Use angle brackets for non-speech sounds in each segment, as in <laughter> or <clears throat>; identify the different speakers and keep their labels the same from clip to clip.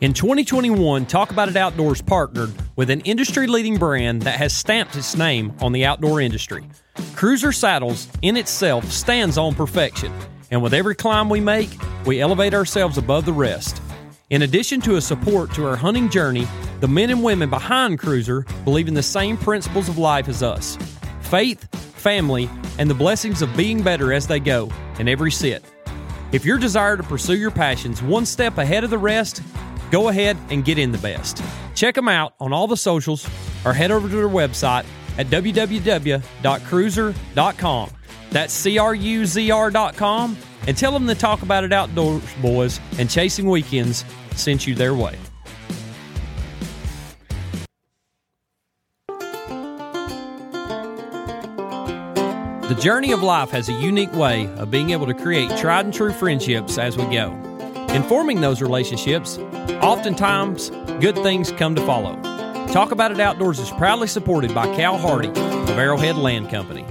Speaker 1: In 2021, Talk About It Outdoors partnered with an industry leading brand that has stamped its name on the outdoor industry. Cruzr Saddles in itself stands on perfection, and with every climb we make, we elevate ourselves above the rest. In addition to a support to our hunting journey, the men and women behind Cruiser believe in the same principles of life as us faith, family, and the blessings of being better as they go in every sit. If your desire to pursue your passions one step ahead of the rest, go ahead and get in the best. Check them out on all the socials or head over to their website at www.cruzr.com. That's C R U Z R.com and tell them to talk about it outdoors, boys, and chasing weekends sent you their way. The journey of life has a unique way of being able to create tried and true friendships as we go. In forming those relationships, oftentimes good things come to follow. Talk About It Outdoors is proudly supported by Cal Hardy of Arrowhead Land Company.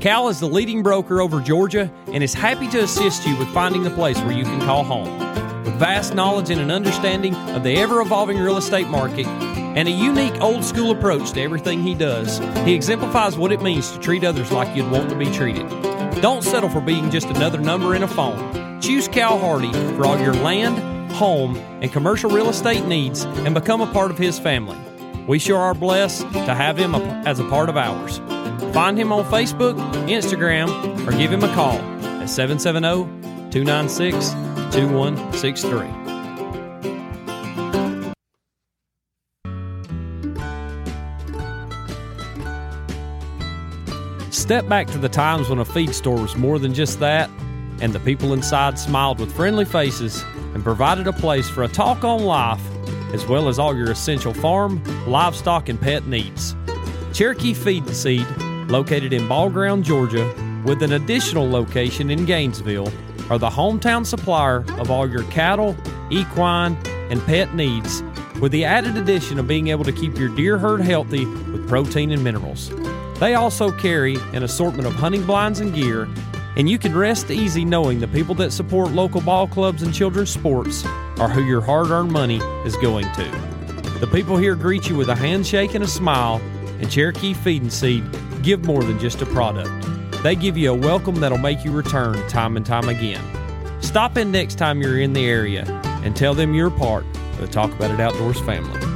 Speaker 1: Cal is the leading broker over Georgia and is happy to assist you with finding the place where you can call home. With vast knowledge and an understanding of the ever evolving real estate market and a unique old school approach to everything he does, he exemplifies what it means to treat others like you'd want to be treated. Don't settle for being just another number in a phone. Choose Cal Hardy for all your land, home, and commercial real estate needs and become a part of his family. We sure are blessed to have him as a part of ours. Find him on Facebook, Instagram, or give him a call at 770 296 2163. Step back to the times when a feed store was more than just that, and the people inside smiled with friendly faces and provided a place for a talk on life, as well as all your essential farm, livestock, and pet needs. Cherokee Feed and Seed, located in Ball Ground, Georgia, with an additional location in Gainesville, are the hometown supplier of all your cattle, equine, and pet needs, with the added addition of being able to keep your deer herd healthy with protein and minerals. They also carry an assortment of hunting blinds and gear, and you can rest easy knowing the people that support local ball clubs and children's sports are who your hard earned money is going to. The people here greet you with a handshake and a smile, and Cherokee Feed and Seed give more than just a product. They give you a welcome that'll make you return time and time again. Stop in next time you're in the area and tell them you're part of the Talk About It Outdoors family.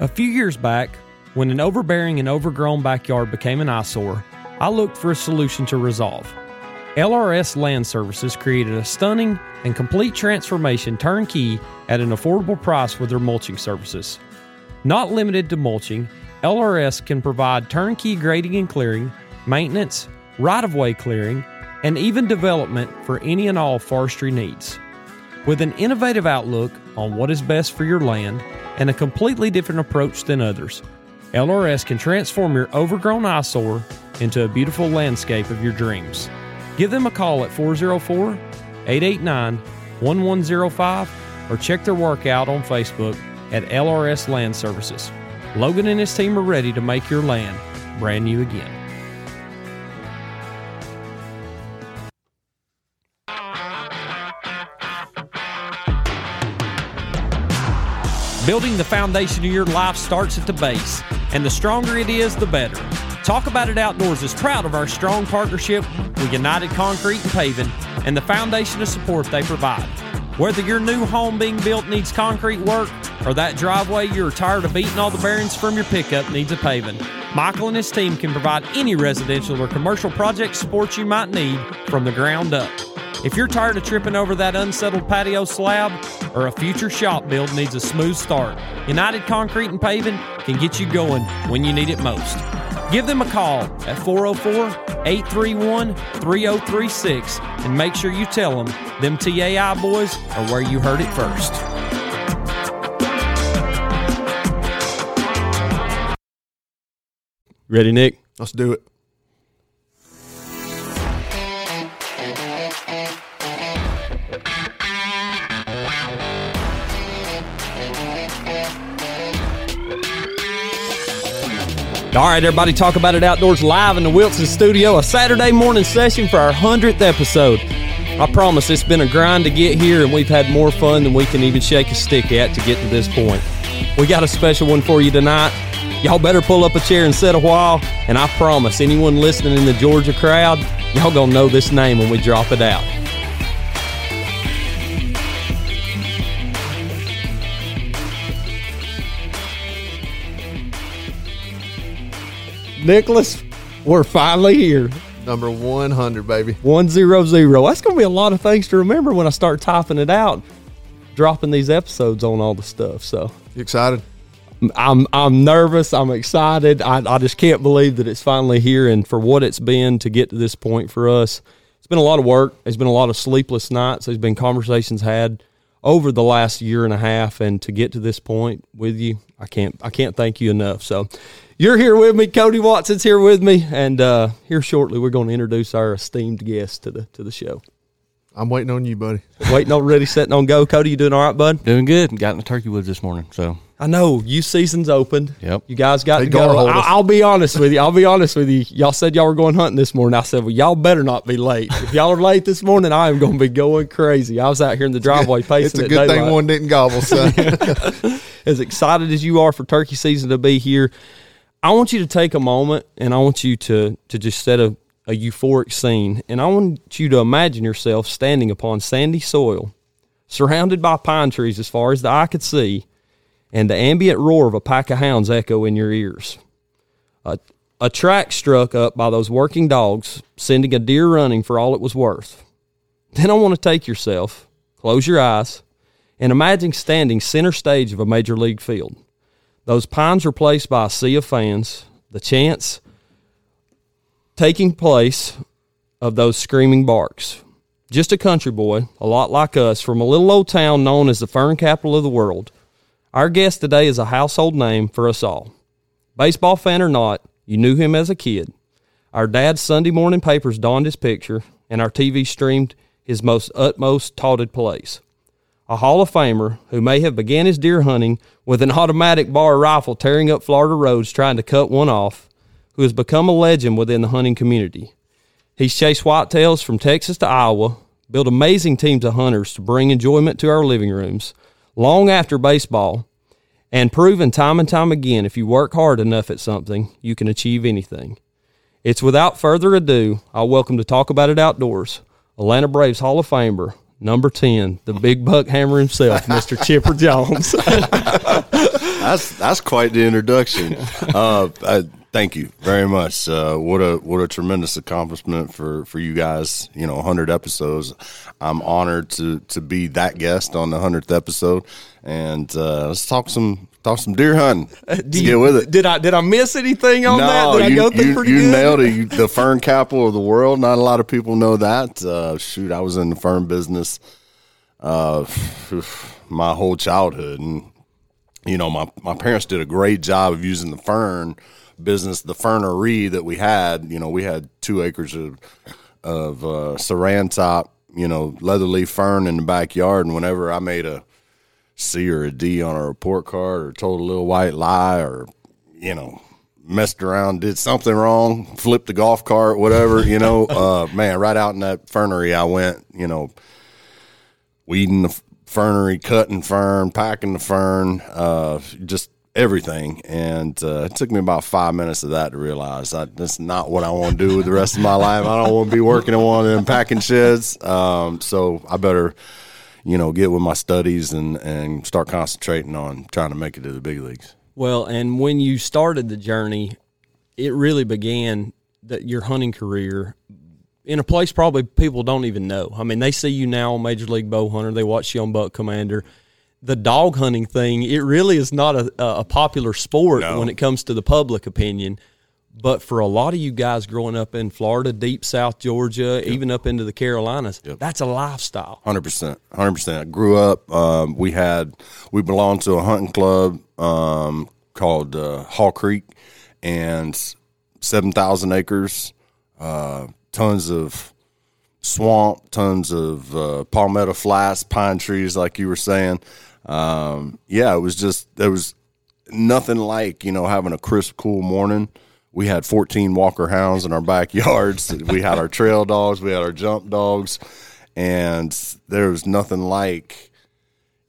Speaker 1: A few years back, when an overbearing and overgrown backyard became an eyesore, I looked for a solution to resolve. LRS Land Services created a stunning and complete transformation turnkey at an affordable price with their mulching services. Not limited to mulching, LRS can provide turnkey grading and clearing, maintenance, right of way clearing, and even development for any and all forestry needs. With an innovative outlook on what is best for your land and a completely different approach than others, LRS can transform your overgrown eyesore into a beautiful landscape of your dreams. Give them a call at 404 889 1105 or check their work out on Facebook at LRS Land Services. Logan and his team are ready to make your land brand new again. Building the foundation of your life starts at the base, and the stronger it is, the better. Talk About It Outdoors is proud of our strong partnership with United Concrete and Paving and the foundation of support they provide. Whether your new home being built needs concrete work or that driveway you're tired of beating all the bearings from your pickup needs a paving, Michael and his team can provide any residential or commercial project support you might need from the ground up. If you're tired of tripping over that unsettled patio slab or a future shop build needs a smooth start, United Concrete and Paving can get you going when you need it most. Give them a call at 404 831 3036 and make sure you tell them them TAI boys are where you heard it first.
Speaker 2: Ready, Nick?
Speaker 3: Let's do it.
Speaker 1: All right, everybody, talk about it outdoors live in the Wilson studio, a Saturday morning session for our 100th episode. I promise it's been a grind to get here, and we've had more fun than we can even shake a stick at to get to this point. We got a special one for you tonight. Y'all better pull up a chair and sit a while, and I promise anyone listening in the Georgia crowd, y'all gonna know this name when we drop it out. Nicholas, we're finally here.
Speaker 2: Number 100, baby.
Speaker 1: 100. That's going to be a lot of things to remember when I start typing it out, dropping these episodes on all the stuff. So,
Speaker 2: you excited?
Speaker 1: I'm I'm nervous. I'm excited. I, I just can't believe that it's finally here and for what it's been to get to this point for us. It's been a lot of work. There's been a lot of sleepless nights. There's been conversations had over the last year and a half and to get to this point with you, I can't I can't thank you enough. So you're here with me. Cody Watson's here with me, and uh, here shortly we're going to introduce our esteemed guest to the to the show.
Speaker 2: I'm waiting on you, buddy. <laughs>
Speaker 1: waiting on ready, setting on go. Cody, you doing all right, bud?
Speaker 3: Doing good. Got in the turkey woods this morning, so
Speaker 1: I know you season's opened.
Speaker 3: Yep.
Speaker 1: You guys got they to go. I'll, I'll, be honest with you. I'll be honest with you. Y'all said y'all were going hunting this morning. I said, well, y'all better not be late. If y'all are late this morning, I am going to be going crazy. I was out here in the driveway pacing.
Speaker 2: it's a good thing one didn't gobble, son. <laughs>
Speaker 1: as excited as you are for turkey season to be here, I want you to take a moment and I want you to to just set a, a euphoric scene. And I want you to imagine yourself standing upon sandy soil, surrounded by pine trees as far as the eye could see, and the ambient roar of a pack of hounds echo in your ears. A, a track struck up by those working dogs, sending a deer running for all it was worth. Then I want to take yourself, close your eyes, and imagine standing center stage of a major league field. Those pines replaced by a sea of fans, the chance taking place of those screaming barks. Just a country boy, a lot like us, from a little old town known as the fern capital of the world. Our guest today is a household name for us all. Baseball fan or not, you knew him as a kid. Our dad's Sunday morning papers donned his picture, and our TV streamed his most utmost touted plays a Hall of Famer who may have began his deer hunting with an automatic bar rifle tearing up Florida roads trying to cut one off, who has become a legend within the hunting community. He's chased whitetails from Texas to Iowa, built amazing teams of hunters to bring enjoyment to our living rooms long after baseball, and proven time and time again if you work hard enough at something, you can achieve anything. It's without further ado, I'll welcome to talk about it outdoors, Atlanta Braves Hall of Famer, number 10, the big buck hammer himself, Mr. <laughs> Chipper Jones. <laughs>
Speaker 4: that's that's quite the introduction. Uh, I, thank you very much. Uh, what a what a tremendous accomplishment for, for you guys. You know, 100 episodes. I'm honored to to be that guest on the 100th episode, and uh, let's talk some talk some deer hunting. <laughs> You, get with it.
Speaker 1: Did I did I miss anything on no, that? Did
Speaker 4: you,
Speaker 1: I go through
Speaker 4: you,
Speaker 1: pretty
Speaker 4: you
Speaker 1: good?
Speaker 4: nailed it. You, <laughs> the fern capital of the world. Not a lot of people know that. Uh, shoot, I was in the fern business uh, <sighs> my whole childhood, and you know, my my parents did a great job of using the fern business, the fernery that we had. You know, we had two acres of of uh, saran top, you know, leatherleaf fern in the backyard, and whenever I made a C or a D on a report card, or told a little white lie, or you know, messed around, did something wrong, flipped the golf cart, whatever, you know, <laughs> uh, man, right out in that fernery, I went, you know, weeding the fernery, cutting fern, packing the fern, uh, just everything. And uh, it took me about five minutes of that to realize that that's not what I want to do with the rest of my life. I don't want to be working in one of them packing sheds. Um, so I better, you know, get with my studies and, and start concentrating on trying to make it to the big leagues.
Speaker 1: Well, and when you started the journey, it really began that your hunting career in a place probably people don't even know. I mean, they see you now on Major League Bow Hunter, they watch you on Buck Commander. The dog hunting thing, it really is not a, a popular sport no. when it comes to the public opinion. But for a lot of you guys growing up in Florida, deep South Georgia, yep. even up into the Carolinas, yep. that's a lifestyle.
Speaker 4: Hundred percent, hundred percent. I grew up. Um, we had we belonged to a hunting club um, called uh, Hall Creek, and seven thousand acres. Uh, tons of swamp, tons of uh, palmetto flats, pine trees, like you were saying. Um, yeah, it was just it was nothing like you know having a crisp, cool morning. We had 14 Walker Hounds in our backyards. we had our trail dogs. We had our jump dogs, and there was nothing like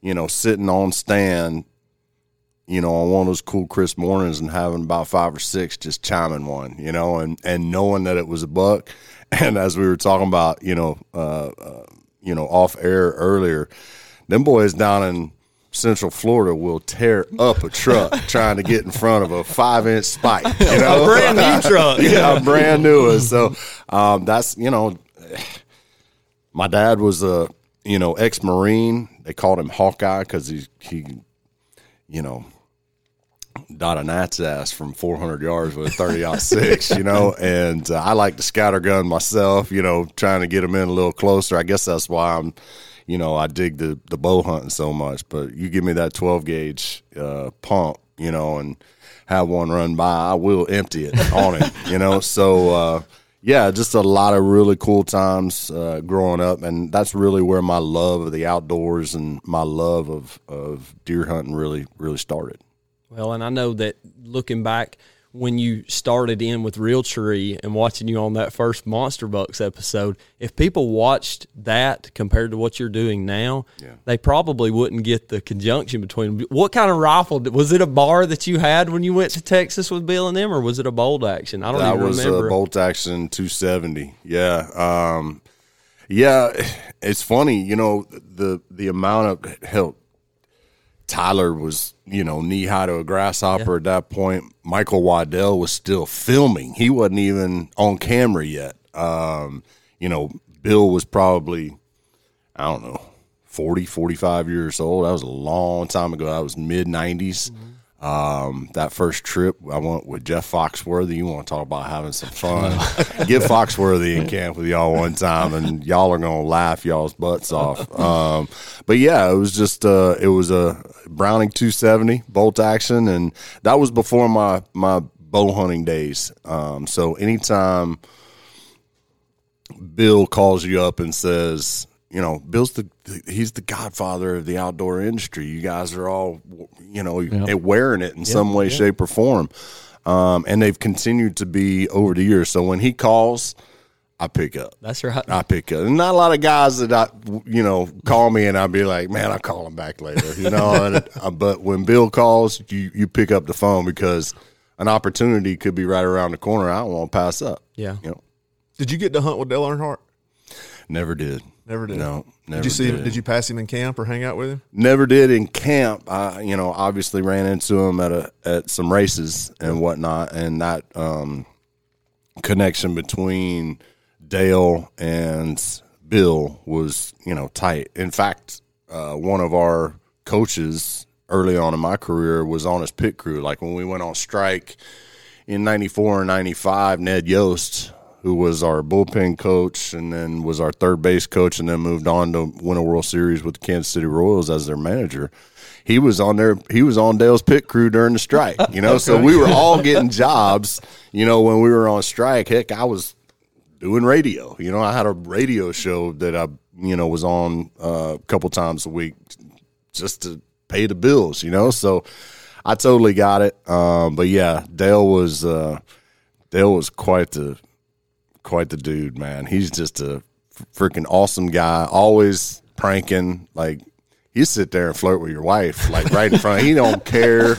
Speaker 4: you know sitting on stand you know, on one of those cool crisp mornings and having about five or six just chiming one, you know, and, and knowing that it was a buck. <laughs> And as we were talking about, you know, uh, uh, you know, off air earlier, them boys down in Central Florida will tear up a truck <laughs> trying to get in front of a five inch spike, you know,
Speaker 1: a brand new <laughs> truck.
Speaker 4: yeah, a brand new one. So um, that's you know, my dad was a you know ex Marine. They called him Hawkeye because he he, you know, dot a gnat's ass from 400 yards with a 30 out six, you know. <laughs> And uh, I like to scatter gun myself, you know, trying to get them in a little closer. I guess that's why I'm, you know, I dig the the bow hunting so much. But you give me that 12 gauge uh, pump, you know, and have one run by, I will empty it on it, you know. <laughs> So. Uh, yeah, just a lot of really cool times uh, growing up, and that's really where my love of the outdoors and my love of, of deer hunting really really started.
Speaker 1: Well, and I know that looking back when you started in with Realtree and watching you on that first Monster Bucks episode, if people watched that compared to what you're doing now,
Speaker 4: Yeah.
Speaker 1: they probably wouldn't get the conjunction between what kind of rifle was it a bar that you had when you went to Texas with Bill and them, or was it a bolt action? I don't
Speaker 4: that
Speaker 1: even
Speaker 4: was
Speaker 1: remember.
Speaker 4: a bolt action 270 yeah um yeah <sighs> it's funny you know the the amount of hell tyler was you know knee high to a grasshopper at that point. Michael waddell was still filming. He wasn't even on camera yet. Um you know bill was probably i don't know 40 45 years old. That was a long time ago. That was mid 90s um, that first trip, I went with Jeff Foxworthy. You want to talk about having some fun? <laughs> Get Foxworthy in camp with y'all one time, and y'all are gonna laugh y'all's butts off. Um, but yeah, it was just uh, it was a Browning 270 bolt action, and that was before my my bow hunting days. Um, so anytime Bill calls you up and says, you know, Bill's the he's the godfather of the outdoor industry. You guys are all, you know, wearing it in some way, shape, or form. Um, and they've continued to be over the years. So when he calls, I pick up.
Speaker 1: That's right.
Speaker 4: I pick up. And not a lot of guys that I, you know, call me and I'll be like, man, I'll call him back later, you know. and, uh, but when Bill calls, you you pick up the phone because an opportunity could be right around the corner. I don't want to pass up.
Speaker 1: Yeah.
Speaker 4: You know,
Speaker 2: Did you get to hunt with Dale Earnhardt?
Speaker 4: never did.
Speaker 2: Never did.
Speaker 4: No, never
Speaker 2: Did you see
Speaker 4: did.
Speaker 2: Did you pass him in camp or hang out with him?
Speaker 4: never did in camp. I, you know, obviously ran into him at a at some races and whatnot, and that um, connection between Dale and Bill was, you know, tight. In fact, uh, one of our coaches early on in my career was on his pit crew. Like when we went on strike in '94 and '95, Ned Yost, who was our bullpen coach and then was our third base coach, and then moved on to win a World Series with the Kansas City Royals as their manager. He was on there. He was on Dale's pit crew during the strike. You know, <laughs> so we were all getting jobs. You know, when we were on strike, heck, I was doing radio. You know, I had a radio show that I, you know, was on uh, a couple times a week just to pay the bills, you know? So I totally got it. Um, but yeah, Dale was, uh, Dale was quite the, quite the dude, man. He's just a freaking awesome guy, always pranking. Like, you sit there and flirt with your wife, like right in front. he don't care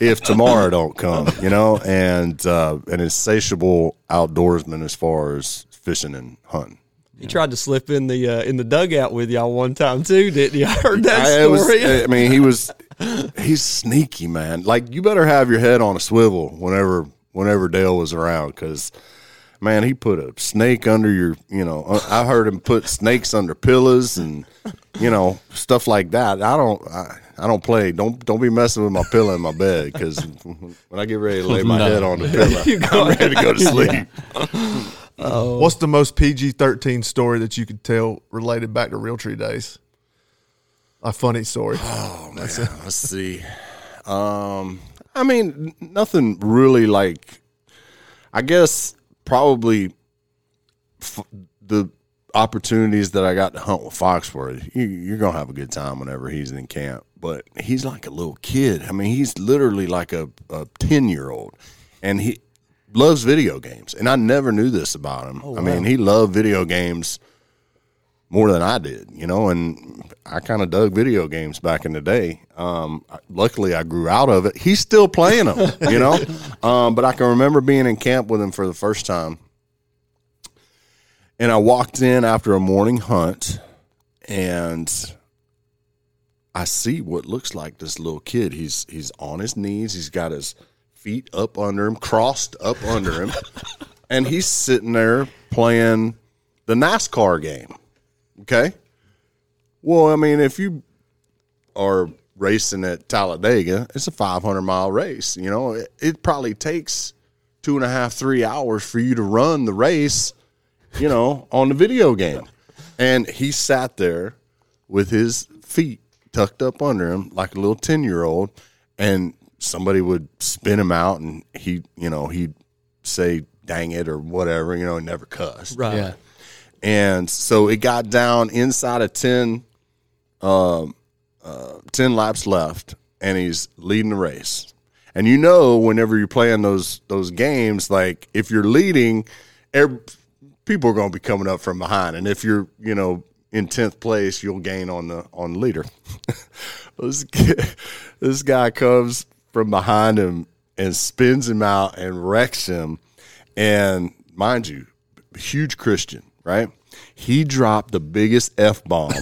Speaker 4: if tomorrow don't come, you know, and uh, an insatiable outdoorsman as far as fishing and hunting.
Speaker 1: He tried to slip in the uh, in the dugout with y'all one time too, didn't you? <laughs> I heard that
Speaker 4: I, it was-
Speaker 1: story.
Speaker 4: I mean, he was he's sneaky, man. Like you better have your head on a swivel whenever whenever Dale was around, because man, he put a snake under your. You know, uh, I heard him put snakes under pillows and you know stuff like that. I don't. I, I don't play. Don't don't be messing with my pillow in my bed because when I get ready to lay my <laughs>
Speaker 3: No.
Speaker 4: head on the pillow, <laughs> I'm ready to go to sleep. <laughs>
Speaker 2: What's the most PG thirteen story that you could tell related back to Realtree days? A funny story.
Speaker 4: Oh man, let's see. Um, I mean, nothing really like. I guess probably f- the opportunities that I got to hunt with Foxworth, you, you're gonna have a good time whenever he's in camp. But he's like a little kid. I mean, he's literally like a ten year old, and he loves video games. And I never knew this about him. Oh, I mean, he loved video games more than I did, you know. And I kind of dug video games back in the day. Um, luckily, I grew out of it. He's still playing them, you know. <laughs> Um, but I can remember being in camp with him for the first time and I walked in after a morning hunt and I see what looks like this little kid. He's he's on his knees, he's got his feet up under him, crossed up under him, <laughs> and he's sitting there playing the NASCAR game. Okay? Well, I mean, if you are racing at Talladega, it's a 500 mile race. You know, it, it probably takes two and a half, three hours for you to run the race you know, <laughs> on the video game. And he sat there with his feet tucked up under him like a little 10 year old. And somebody would spin him out and he, you know, he'd say, dang it or whatever, you know, and never cussed.
Speaker 1: Right.
Speaker 3: Yeah.
Speaker 4: And so it got down inside of 10, um, uh, 10 laps left, and he's leading the race. And you know, whenever you're playing those those games, like if you're leading, every, people are going to be coming up from behind, and if you're, you know, in tenth place, you'll gain on the on the leader. <laughs> this, this guy comes from behind him and spins him out and wrecks him. And mind you, huge Christian, right? He dropped the biggest F bomb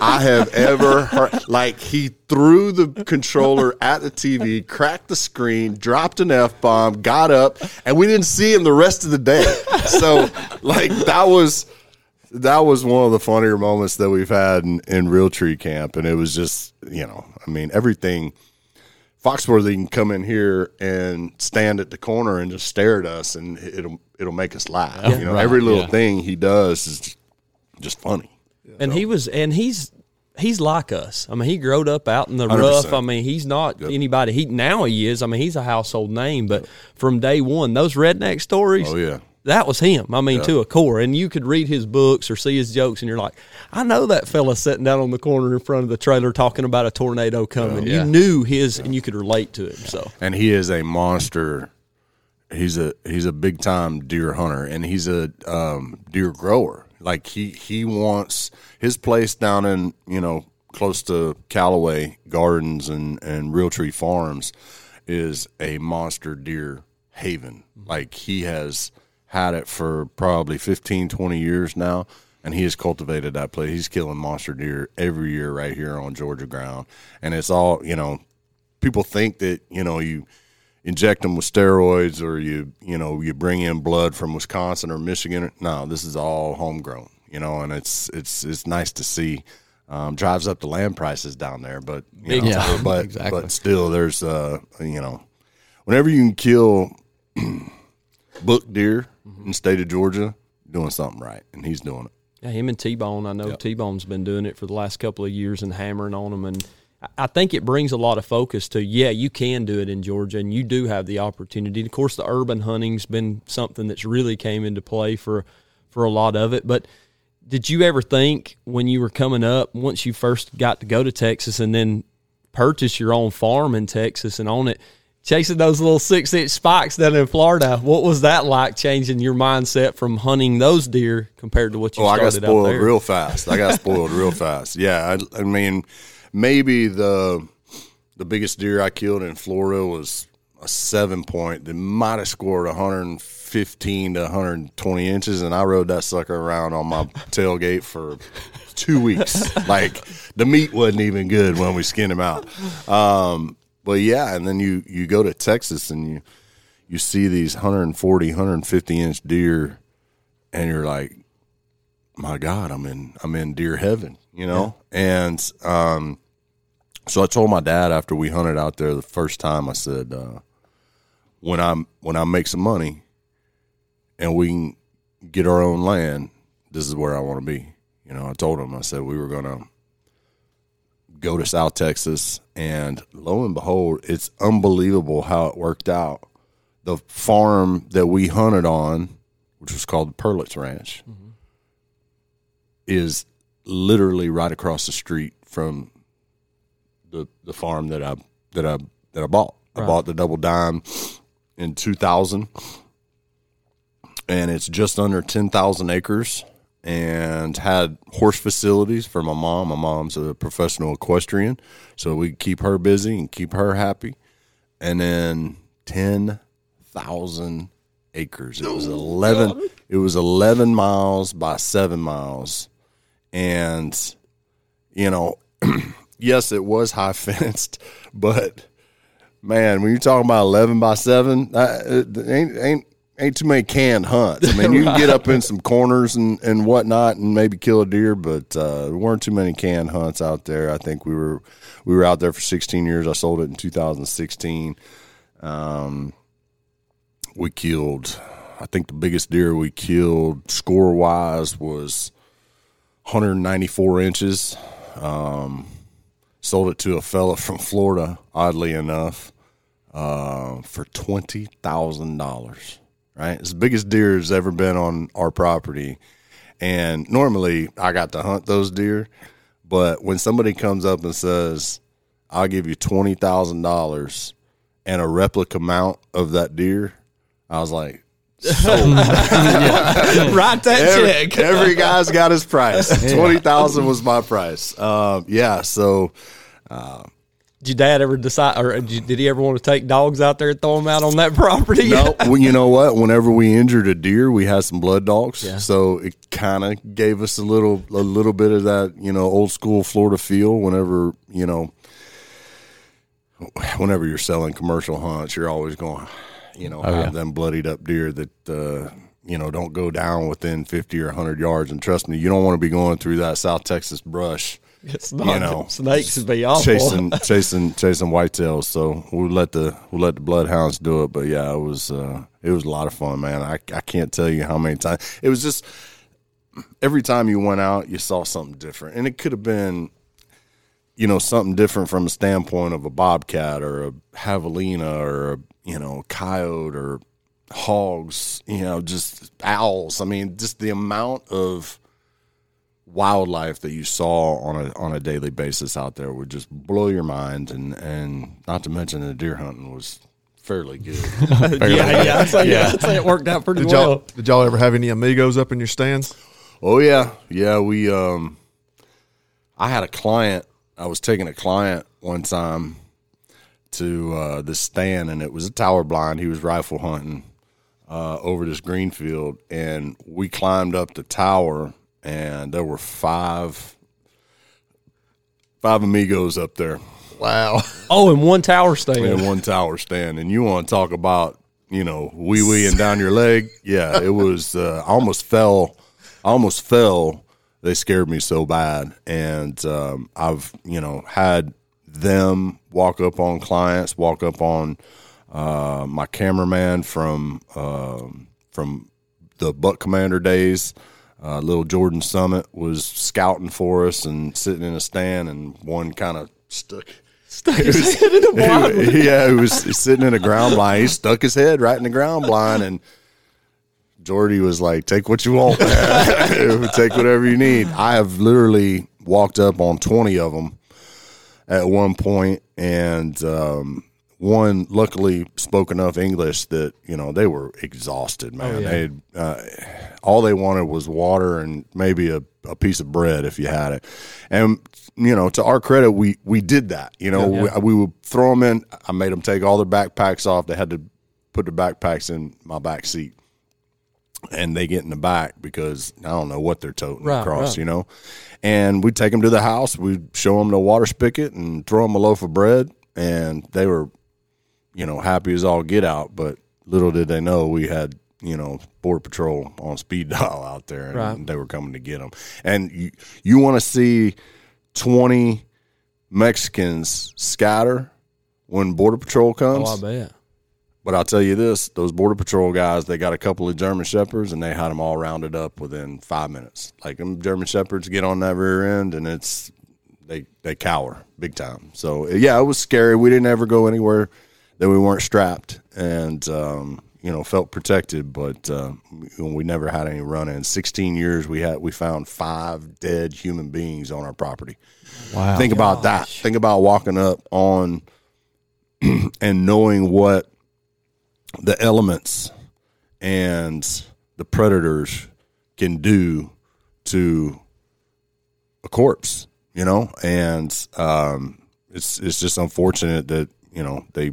Speaker 4: I have ever heard. Like, he threw the controller at the TV, cracked the screen, dropped an F bomb, got up, and we didn't see him the rest of the day. So, like, that was. That was one of the funnier moments that we've had in, in Realtree Camp, and it was just, you know, I mean, everything. Foxworthy can come in here and stand at the corner and just stare at us, and it'll it'll make us laugh. you know,
Speaker 3: right,
Speaker 4: every little
Speaker 3: yeah.
Speaker 4: thing he does is just, just funny.
Speaker 1: And he was, and he's he's like us. I mean, he growed up out in the rough.
Speaker 4: 100%.
Speaker 1: I mean, he's not anybody. He now he is. I mean, he's a household name. But from day one, those redneck stories.
Speaker 4: Oh yeah,
Speaker 1: That was him. I mean, to a core. And you could read his books or see his jokes, and you're like, I know that fella sitting down on the corner in front of the trailer talking about a tornado coming.
Speaker 3: yeah.
Speaker 1: You knew his, and you could relate to him. So
Speaker 4: and he is a monster. He's a he's a big time deer hunter, and he's a um, deer grower. Like he he wants his place down in you know close to Callaway Gardens and and Realtree Farms is a monster deer haven. Like he has had it for probably 15, 20 years now. And he has cultivated that place. He's killing monster deer every year right here on Georgia ground. And it's all, you know, people think that you know you inject them with steroids or you you know you bring in blood from Wisconsin or Michigan. No, this is all homegrown. You know, and it's it's it's nice to see. Um, drives up the land prices down there, but you know,
Speaker 3: time. <laughs>
Speaker 4: but
Speaker 3: Exactly.
Speaker 4: but still, there's uh you know, whenever you can kill <clears throat> book deer in the state of Georgia, doing something right, and he's doing it.
Speaker 1: Yeah, him and T Bone. I know T Bone's been doing it for the last couple of years and hammering on them. And I- I think it brings a lot of focus to, yeah, you can do it in Georgia and you do have the opportunity. Of course, the urban hunting's been something that's really came into play for, for a lot of it. But did you ever think when you were coming up, once you first got to go to Texas and then purchase your own farm in Texas and own it, chasing those little six inch spikes down in Florida, what was that like changing your mindset from hunting those deer compared to what you
Speaker 4: Oh, I got spoiled real fast. I got spoiled real fast. <laughs> Yeah, I, I mean, maybe the the biggest deer I killed in Florida was a seven point that might have scored 115 to 120 inches, and I rode that sucker around on my <laughs> tailgate for two weeks. like the meat wasn't even good when we skinned him out. Um, but yeah, and then you you go to Texas and you you see these 140, 150 inch deer, and you're like, my God, I'm in I'm in deer heaven, you know. And um, so I told my dad after we hunted out there the first time, I said, uh, when I'm when I make some money, and we can get our own land, this is where I want to be. You know, I told him I said we were gonna go to South Texas, and lo and behold, it's unbelievable how it worked out. The farm that we hunted on, which was called the Perlitz Ranch, is literally right across the street from the the farm that I that I that I bought. I bought the double dime in 2000 and it's just under 10,000 acres and had horse facilities for my mom. My mom's a professional equestrian, so we keep her busy and keep her happy. And then 10,000 acres. It was 11 it was 11 miles by 7 miles. And you know, <clears throat> yes, it was high fenced, <laughs> but man, when you're talking about 11 by 7, that, it ain't ain't ain't too many canned hunts. I mean, you can get <laughs> up in some corners and, and whatnot and maybe kill a deer, but uh, there weren't too many canned hunts out there. I think we were we were out there for 16 years. I sold it in 2016. Um, we killed, I think the biggest deer we killed score wise was 194 inches. Um, sold it to a fella from Florida, oddly enough, uh, for twenty thousand dollars. Right, it's the biggest deer has ever been on our property. And normally, I got to hunt those deer, but when somebody comes up and says, "I'll give you twenty thousand dollars and a replica mount of that deer," I was like, <laughs> <laughs>
Speaker 1: Write that
Speaker 4: every,
Speaker 1: check. <laughs>
Speaker 4: every guy's got his price. Twenty thousand was my price. Um, yeah, so
Speaker 1: Did your dad ever decide, or did he ever want to take dogs out there and throw them out on that <laughs> property?
Speaker 4: no, <laughs> well, you know what? Whenever we injured a deer, we had some blood dogs, so it kind of gave us a little, a little bit of that, you know, old school Florida feel. Whenever you know, whenever you're selling commercial hunts, you're always going, you know, have them bloodied up deer that. Uh, you know, don't go down within 50 or 100 yards. And trust me, you don't want to be going through that South Texas brush
Speaker 1: it's not.
Speaker 4: you know,
Speaker 1: snakes would be awful.
Speaker 4: chasing <laughs> chasing chasing whitetails. So we let the we let the bloodhounds do it. But yeah, it was uh, it was a lot of fun, man. I I can't tell you how many times it was just every time you went out, you saw something different, and it could have been. You know something different from a standpoint of a bobcat or a javelina or a you know coyote or hogs. You know, just owls. I mean, just the amount of wildlife that you saw on a on a daily basis out there would just blow your mind and and not to mention the deer hunting was fairly good. <laughs>
Speaker 1: yeah, yeah, I'd say, yeah. I'd say it worked out pretty
Speaker 2: Did
Speaker 1: well.
Speaker 2: y'all did y'all ever have any amigos up in your stands?
Speaker 4: oh yeah. Yeah, we um I had a client I was taking a client one time to uh this stand and it was a tower blind. He was rifle hunting uh over this green field and we climbed up the tower and there were five five amigos up there.
Speaker 2: Wow. <laughs>
Speaker 1: Oh, in one tower stand.
Speaker 4: in one tower stand, and you want to talk about you know wee wee and down your leg? Yeah, it was. Uh, I almost fell. I almost fell. They scared me so bad, and um, I've you know had them walk up on clients, walk up on uh, my cameraman from um, from the Buck Commander days. Uh, little Jordan Summit was scouting for us and sitting in a stand, and one kind of stuck
Speaker 1: Stuck his head in the blind.
Speaker 4: yeah, he was sitting in a ground blind. He stuck his head right in the ground blind, and Jordy was like, "Take what you want, <laughs> take whatever you need." I have literally walked up on twenty of them at one point, and um, one luckily spoke enough English that you know they were exhausted, man. They had, uh, all they wanted was water and maybe a, a piece of bread if you had it, and you know to our credit, we we did that. You know, We, we would throw them in. I made them take all their backpacks off. They had to put their backpacks in my back seat and they get in the back because I don't know what they're toting
Speaker 1: Right,
Speaker 4: across,
Speaker 1: right.
Speaker 4: you know. And we'd take them to the house, we'd show them the water spigot and throw them a loaf of bread, and they were, you know, happy as all get out. But little did they know we had, you know, border patrol on speed <laughs> dial out there, and
Speaker 1: Right.
Speaker 4: they were coming to get them. And you, you want to see twenty Mexicans scatter when border patrol comes.
Speaker 1: Oh, I bet.
Speaker 4: But I'll tell you this: those border patrol guys, they got a couple of German shepherds, and they had them all rounded up within five minutes. Like them German shepherds get on that rear end, and it's they they cower big time. So yeah, it was scary. We didn't ever go anywhere that we weren't strapped, and um, you know felt protected, but uh, we never had any run in. Sixteen years we had we found five dead human beings on our property.
Speaker 3: Wow.
Speaker 4: Think about that. Think about walking up on <clears throat> and knowing what the elements and the predators can do to a corpse, you know, and um, it's it's just unfortunate that you know they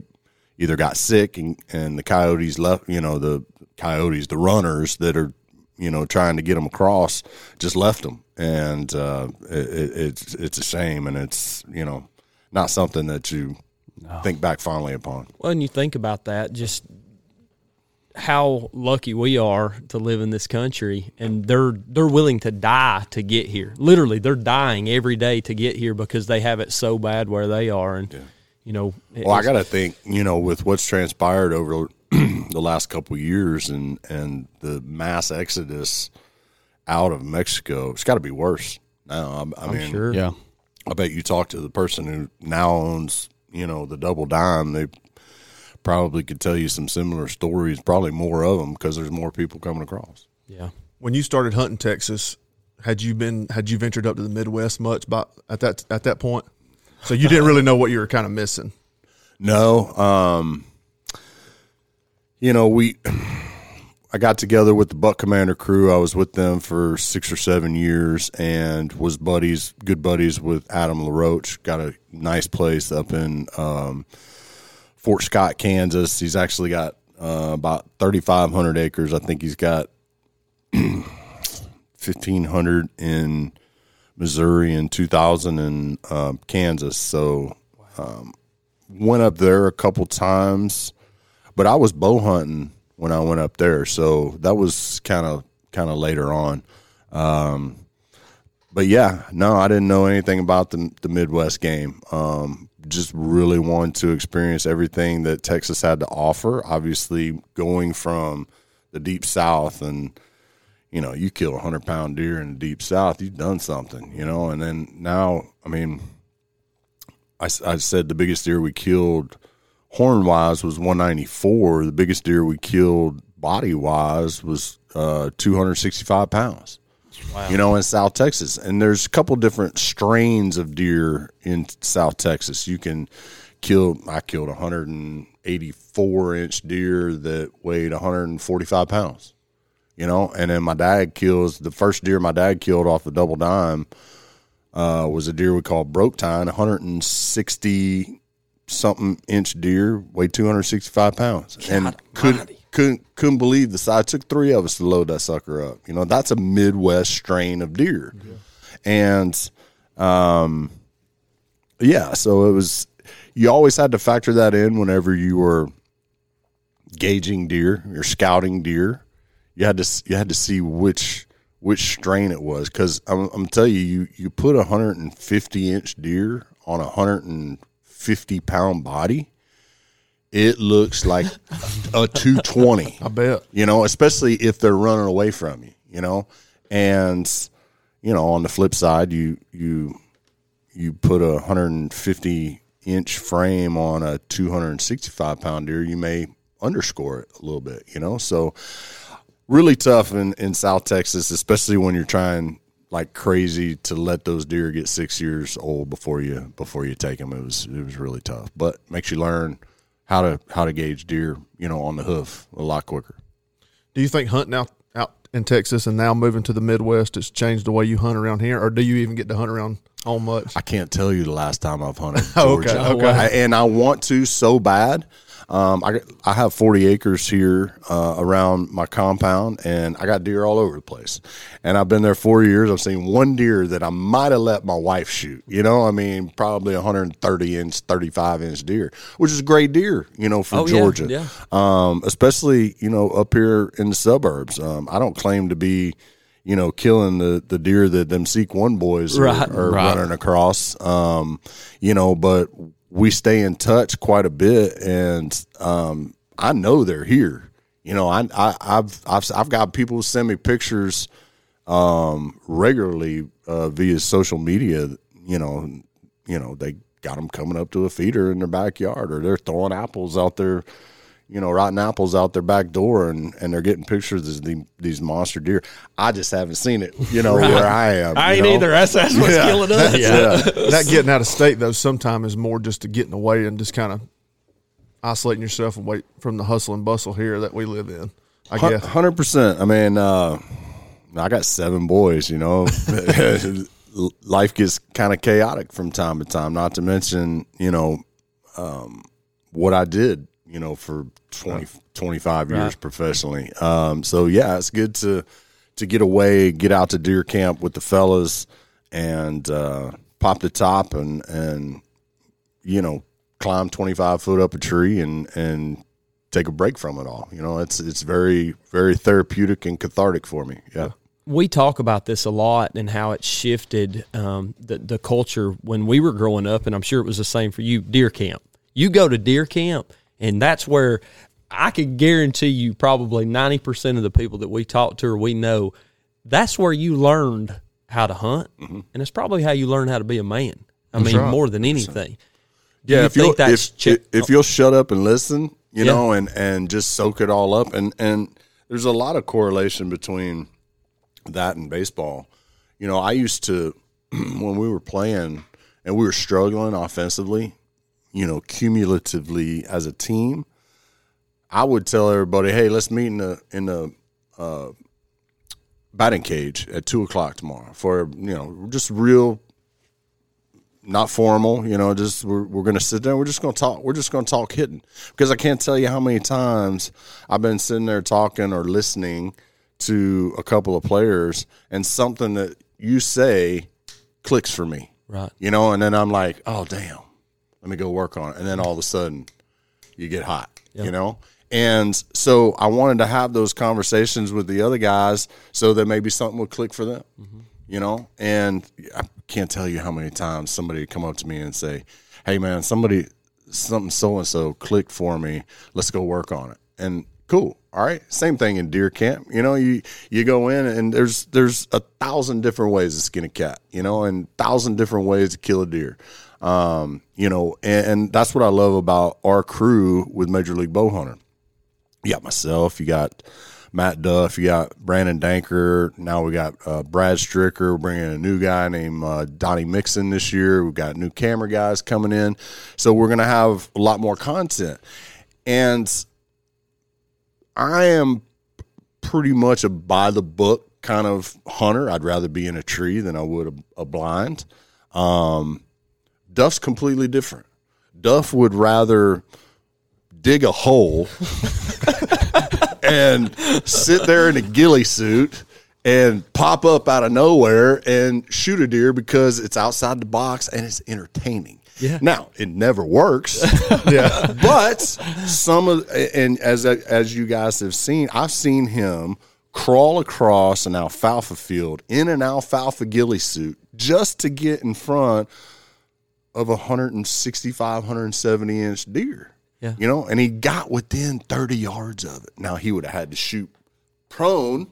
Speaker 4: either got sick and, and the coyotes left, you know, the coyotes, the runners that are you know trying to get them across, just left them, and uh, it, it's it's a shame, and it's you know not something that you think back fondly upon.
Speaker 1: Well, and you think about that, just how lucky we are to live in this country, and they're they're willing to die to get here. Literally, they're dying every day to get here because they have it so bad where they are, and you know.
Speaker 4: Well, I got to think, you know, with what's transpired over <clears throat> the last couple of years and and the mass exodus out of Mexico, it's got to be worse now. I, I
Speaker 1: I'm
Speaker 4: mean,
Speaker 1: sure.
Speaker 3: Yeah.
Speaker 4: I bet you talk to the person who now owns, you know, the double dime. They probably could tell you some similar stories, probably more of them because there's more people coming across.
Speaker 1: Yeah.
Speaker 2: When you started hunting Texas, had you been had you ventured up to the Midwest much by at that at that point? So you didn't really know what you were kind of missing.
Speaker 4: No, um, you know, we. I got together with the Buck Commander crew. I was with them for six or seven years, and was buddies, good buddies with Adam LaRoche. Got a nice place up in um, Fort Scott, Kansas. He's actually got uh, about thirty five hundred acres. I think he's got <clears throat> fifteen hundred in Missouri and two thousand in um, Kansas. So went up there a couple times, but I was bow hunting when I went up there, so that was kind of kind of later on. Um, but yeah, no, I didn't know anything about the the Midwest game. Um, just really wanted to experience everything that Texas had to offer. Obviously, going from the deep South and you know, you kill a hundred pound deer in the deep South, you've done something, you know. And then now, I mean, I, I said the biggest deer we killed horn wise was 194. The biggest deer we killed body wise was uh, 265 pounds. You know, in South Texas, and there's a couple different strains of deer in South Texas. You can kill. I killed a 184 inch deer that weighed 145 pounds. You know, and then my dad kills the first deer my dad killed off the double dime uh, was a deer we call broke tine, 160 something inch deer, weighed 265 pounds, and couldn't couldn't couldn't believe the size. It took three of us to load that sucker up. You know, that's a Midwest strain of deer, and um, yeah, so it was. You always had to factor that in whenever you were gauging deer, you're scouting deer. You had to you had to see which which strain it was because I'm, I'm tell you, you you put a 150 inch deer on a 150 pound body, it looks like a 220. <laughs>
Speaker 2: I bet.
Speaker 4: You know, especially if they're running away from you. You know, and you know on the flip side, you you you put a 150 inch frame on a 265 pound deer, you may underscore it a little bit. You know, so really tough in, in South Texas, especially when you're trying like crazy to let those deer get six years old before you before you take them. It was it was really tough, but makes you learn how to how to gauge deer, you know, on the hoof a lot quicker.
Speaker 2: Do you think hunting out out in Texas and now moving to the Midwest has changed the way you hunt around here, or do you even get to hunt around home much?
Speaker 4: I can't tell you the last time I've hunted
Speaker 2: Oh, <laughs> okay, okay.
Speaker 4: I- and I want to so bad. Um, I I have forty acres here uh, around my compound, and I got deer all over the place. And I've been there four years. I've seen one deer that I might have let my wife shoot. You know, I mean, probably 130 inch, 35 inch deer, which is a great deer. You know, for
Speaker 1: Oh, yeah,
Speaker 4: Georgia,
Speaker 1: yeah.
Speaker 4: Um, especially you know up here in the suburbs. Um, I don't claim to be. You know, killing the, the deer that them Seek One boys are,
Speaker 1: Right,
Speaker 4: are
Speaker 3: right.
Speaker 4: running across. Um, you know, but we stay in touch quite a bit, and um, I know they're here. You know, I, I I've I've I've got people send me pictures um, regularly uh, via social media. You know, you know they got them coming up to a feeder in their backyard, or they're throwing apples out there. You know, rotten apples out their back door, and, and they're getting pictures of the, these monster deer. I just haven't seen it, you know, where I am.
Speaker 1: I ain't
Speaker 4: know?
Speaker 1: either. That's, that's what's
Speaker 2: Yeah.
Speaker 1: killing us.
Speaker 4: Yeah.
Speaker 2: that getting out of state though sometimes is more just to getting away and just kind of isolating yourself and wait from the hustle and bustle here that we live in. I guess.
Speaker 4: Hundred percent. I mean, uh, I got seven boys. You know, <laughs> life gets kind of chaotic from time to time. Not to mention, you know, um, what I did. You know, for 20, 25 years
Speaker 1: Right.
Speaker 4: professionally. Um, so yeah, it's good to to get away, get out to deer camp with the fellas, and uh, pop the top and and you know climb twenty five foot up a tree and and take a break from it all. You know, it's it's very very therapeutic and cathartic for me. Yeah.
Speaker 1: we talk about this a lot and how it shifted um, the the culture when we were growing up, and I'm sure it was the same for you. Deer camp. You go to deer camp, and that's where I could guarantee you probably ninety percent of the people that we talk to or we know, that's where you learned how to hunt, mm-hmm. and it's probably how you learn how to be a man. I mean,
Speaker 2: right.
Speaker 1: more than anything. Do
Speaker 4: yeah,
Speaker 1: you
Speaker 4: if you'll
Speaker 1: that's
Speaker 4: if,
Speaker 1: chi-
Speaker 4: if, if oh. you'll shut up and listen, you
Speaker 1: Yeah.
Speaker 4: know, and and just soak it all up, and and there's a lot of correlation between that and baseball. You know, I used to <clears throat> when we were playing and we were struggling offensively, you know, cumulatively as a team, I would tell everybody, "Hey, let's meet in the in the uh, batting cage at two o'clock tomorrow for you know just real not formal, you know, just we're, we're going to sit there. We're just going to talk. We're just going to talk hitting because I can't tell you how many times I've been sitting there talking or listening to a couple of players and something that you say clicks for me,
Speaker 1: Right.
Speaker 4: you know, and then I'm like, oh, damn, let me go work on it. And then all of a sudden you get hot, you know? And so I wanted to have those conversations with the other guys so that maybe something would click for them, mm-hmm. you know? And I can't tell you how many times somebody would come up to me and say, hey, man, somebody, something so and so clicked for me. Let's go work on it. And cool. All right. Same thing in deer camp. You know, you you go in and there's there's a thousand different ways to skin a cat, you know, and thousand different ways to kill a deer. Um, you know, and, and that's what I love about our crew with Major League Bow Hunter. You got myself, you got Matt Duff, you got Brandon Danker. Now we got uh, Brad Stricker. We're bringing a new guy named uh, Donnie Mixon this year. We've got new camera guys coming in. So we're going to have a lot more content. And I am pretty much a by the book kind of hunter. I'd rather be in a tree than I would a, a blind. Um, Duff's completely different. Duff would rather dig a hole <laughs> and sit there in a ghillie suit and pop up out of nowhere and shoot a deer because it's outside the box and it's entertaining.
Speaker 1: Yeah.
Speaker 4: Now it never works. <laughs>
Speaker 2: Yeah.
Speaker 4: but some of and as as you guys have seen, I've seen him crawl across an alfalfa field in an alfalfa ghillie suit just to get in front of a 165 170 inch deer
Speaker 1: Yeah.
Speaker 4: you know and he got within 30 yards of it now he would have had to shoot prone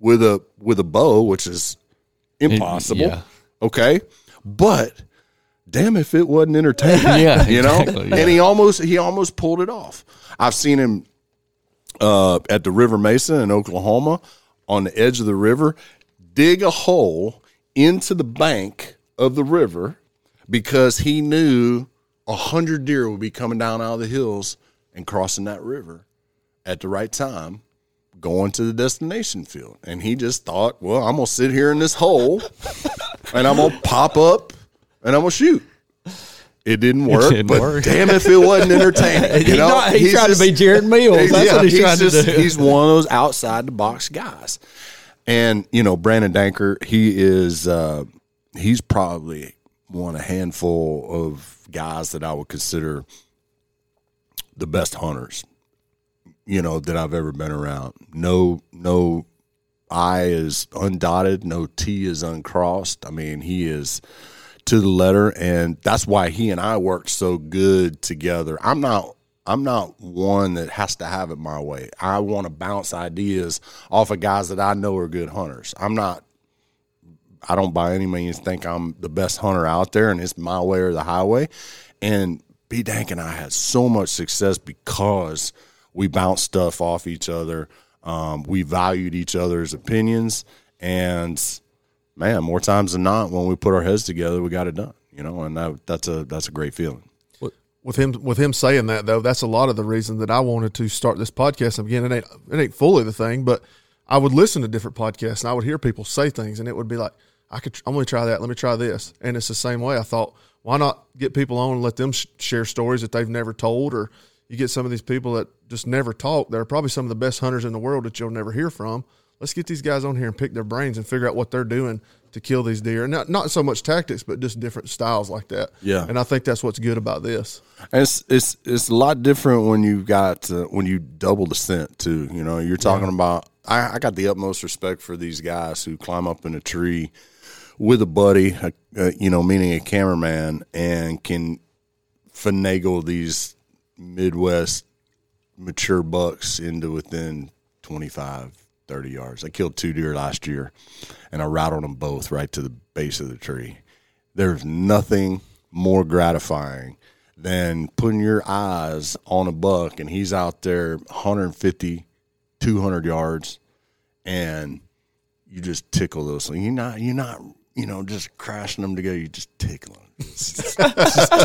Speaker 4: with a with a bow which is impossible
Speaker 3: yeah.
Speaker 4: okay but damn if it wasn't entertaining <laughs>
Speaker 3: Yeah,
Speaker 4: you know
Speaker 3: exactly, yeah.
Speaker 4: and he almost he almost pulled it off i've seen him uh, at the river mesa in oklahoma on the edge of the river dig a hole into the bank of the river because he knew a hundred deer would be coming down out of the hills and crossing that river at the right time going to the destination field and he just thought well i'm gonna sit here in this hole and i'm gonna pop up and i'm gonna shoot it didn't work it
Speaker 3: didn't
Speaker 4: but
Speaker 3: work.
Speaker 4: damn if it wasn't entertaining <laughs> you
Speaker 1: He
Speaker 4: know
Speaker 1: not- he's
Speaker 4: He's
Speaker 1: trying
Speaker 4: just-
Speaker 1: to be Jared Mills. That's what he's,
Speaker 4: he's
Speaker 1: trying
Speaker 4: just-
Speaker 1: to do.
Speaker 4: He's one of those outside the box guys. And, you know, Brandon Danker, he is uh he's probably one a handful of guys that I would consider the best hunters, you know, that I've ever been around. No no I is undotted, no T is uncrossed. I mean, he is to the letter and that's why he and I work so good together. I'm not I'm not one that has to have it my way. I want to bounce ideas off of guys that I know are good hunters. I'm not I don't by any means think I'm the best hunter out there and it's my way or the highway. And B Dank and I had so much success because we bounced stuff off each other. Um, we valued each other's opinions, and man, more times than not, when we put our heads together, we got it done. You know, and that, that's a that's a great feeling.
Speaker 2: with him with him saying that though, that's a lot of the reason that I wanted to start this podcast. Again, it ain't it ain't fully the thing, but I would listen to different podcasts and I would hear people say things, and it would be like, I could, I'm going to try that. Let me try this, and it's the same way. I thought, why not get people on and let them sh- share stories that they've never told, or you get some of these people that just never talk. They're probably some of the best hunters in the world that you'll never hear from. Let's get these guys on here and pick their brains and figure out what they're doing to kill these deer. And not not so much tactics, but just different styles like that.
Speaker 4: Yeah.
Speaker 2: And I think that's what's good about this.
Speaker 4: And it's it's it's a lot different when you've got uh, when you double the scent too. You know, you're talking about. I, I got the utmost respect for these guys who climb up in a tree with a buddy, a, uh, you know, meaning a cameraman, and can finagle these Midwest mature bucks into within 25, 30 yards. I killed two deer last year, and I rattled them both right to the base of the tree. There's nothing more gratifying than putting your eyes on a buck and he's out there 150, 200 yards, and you just tickle those things. You're not, you're not, you know, just crashing them together. You just tickle them. <laughs>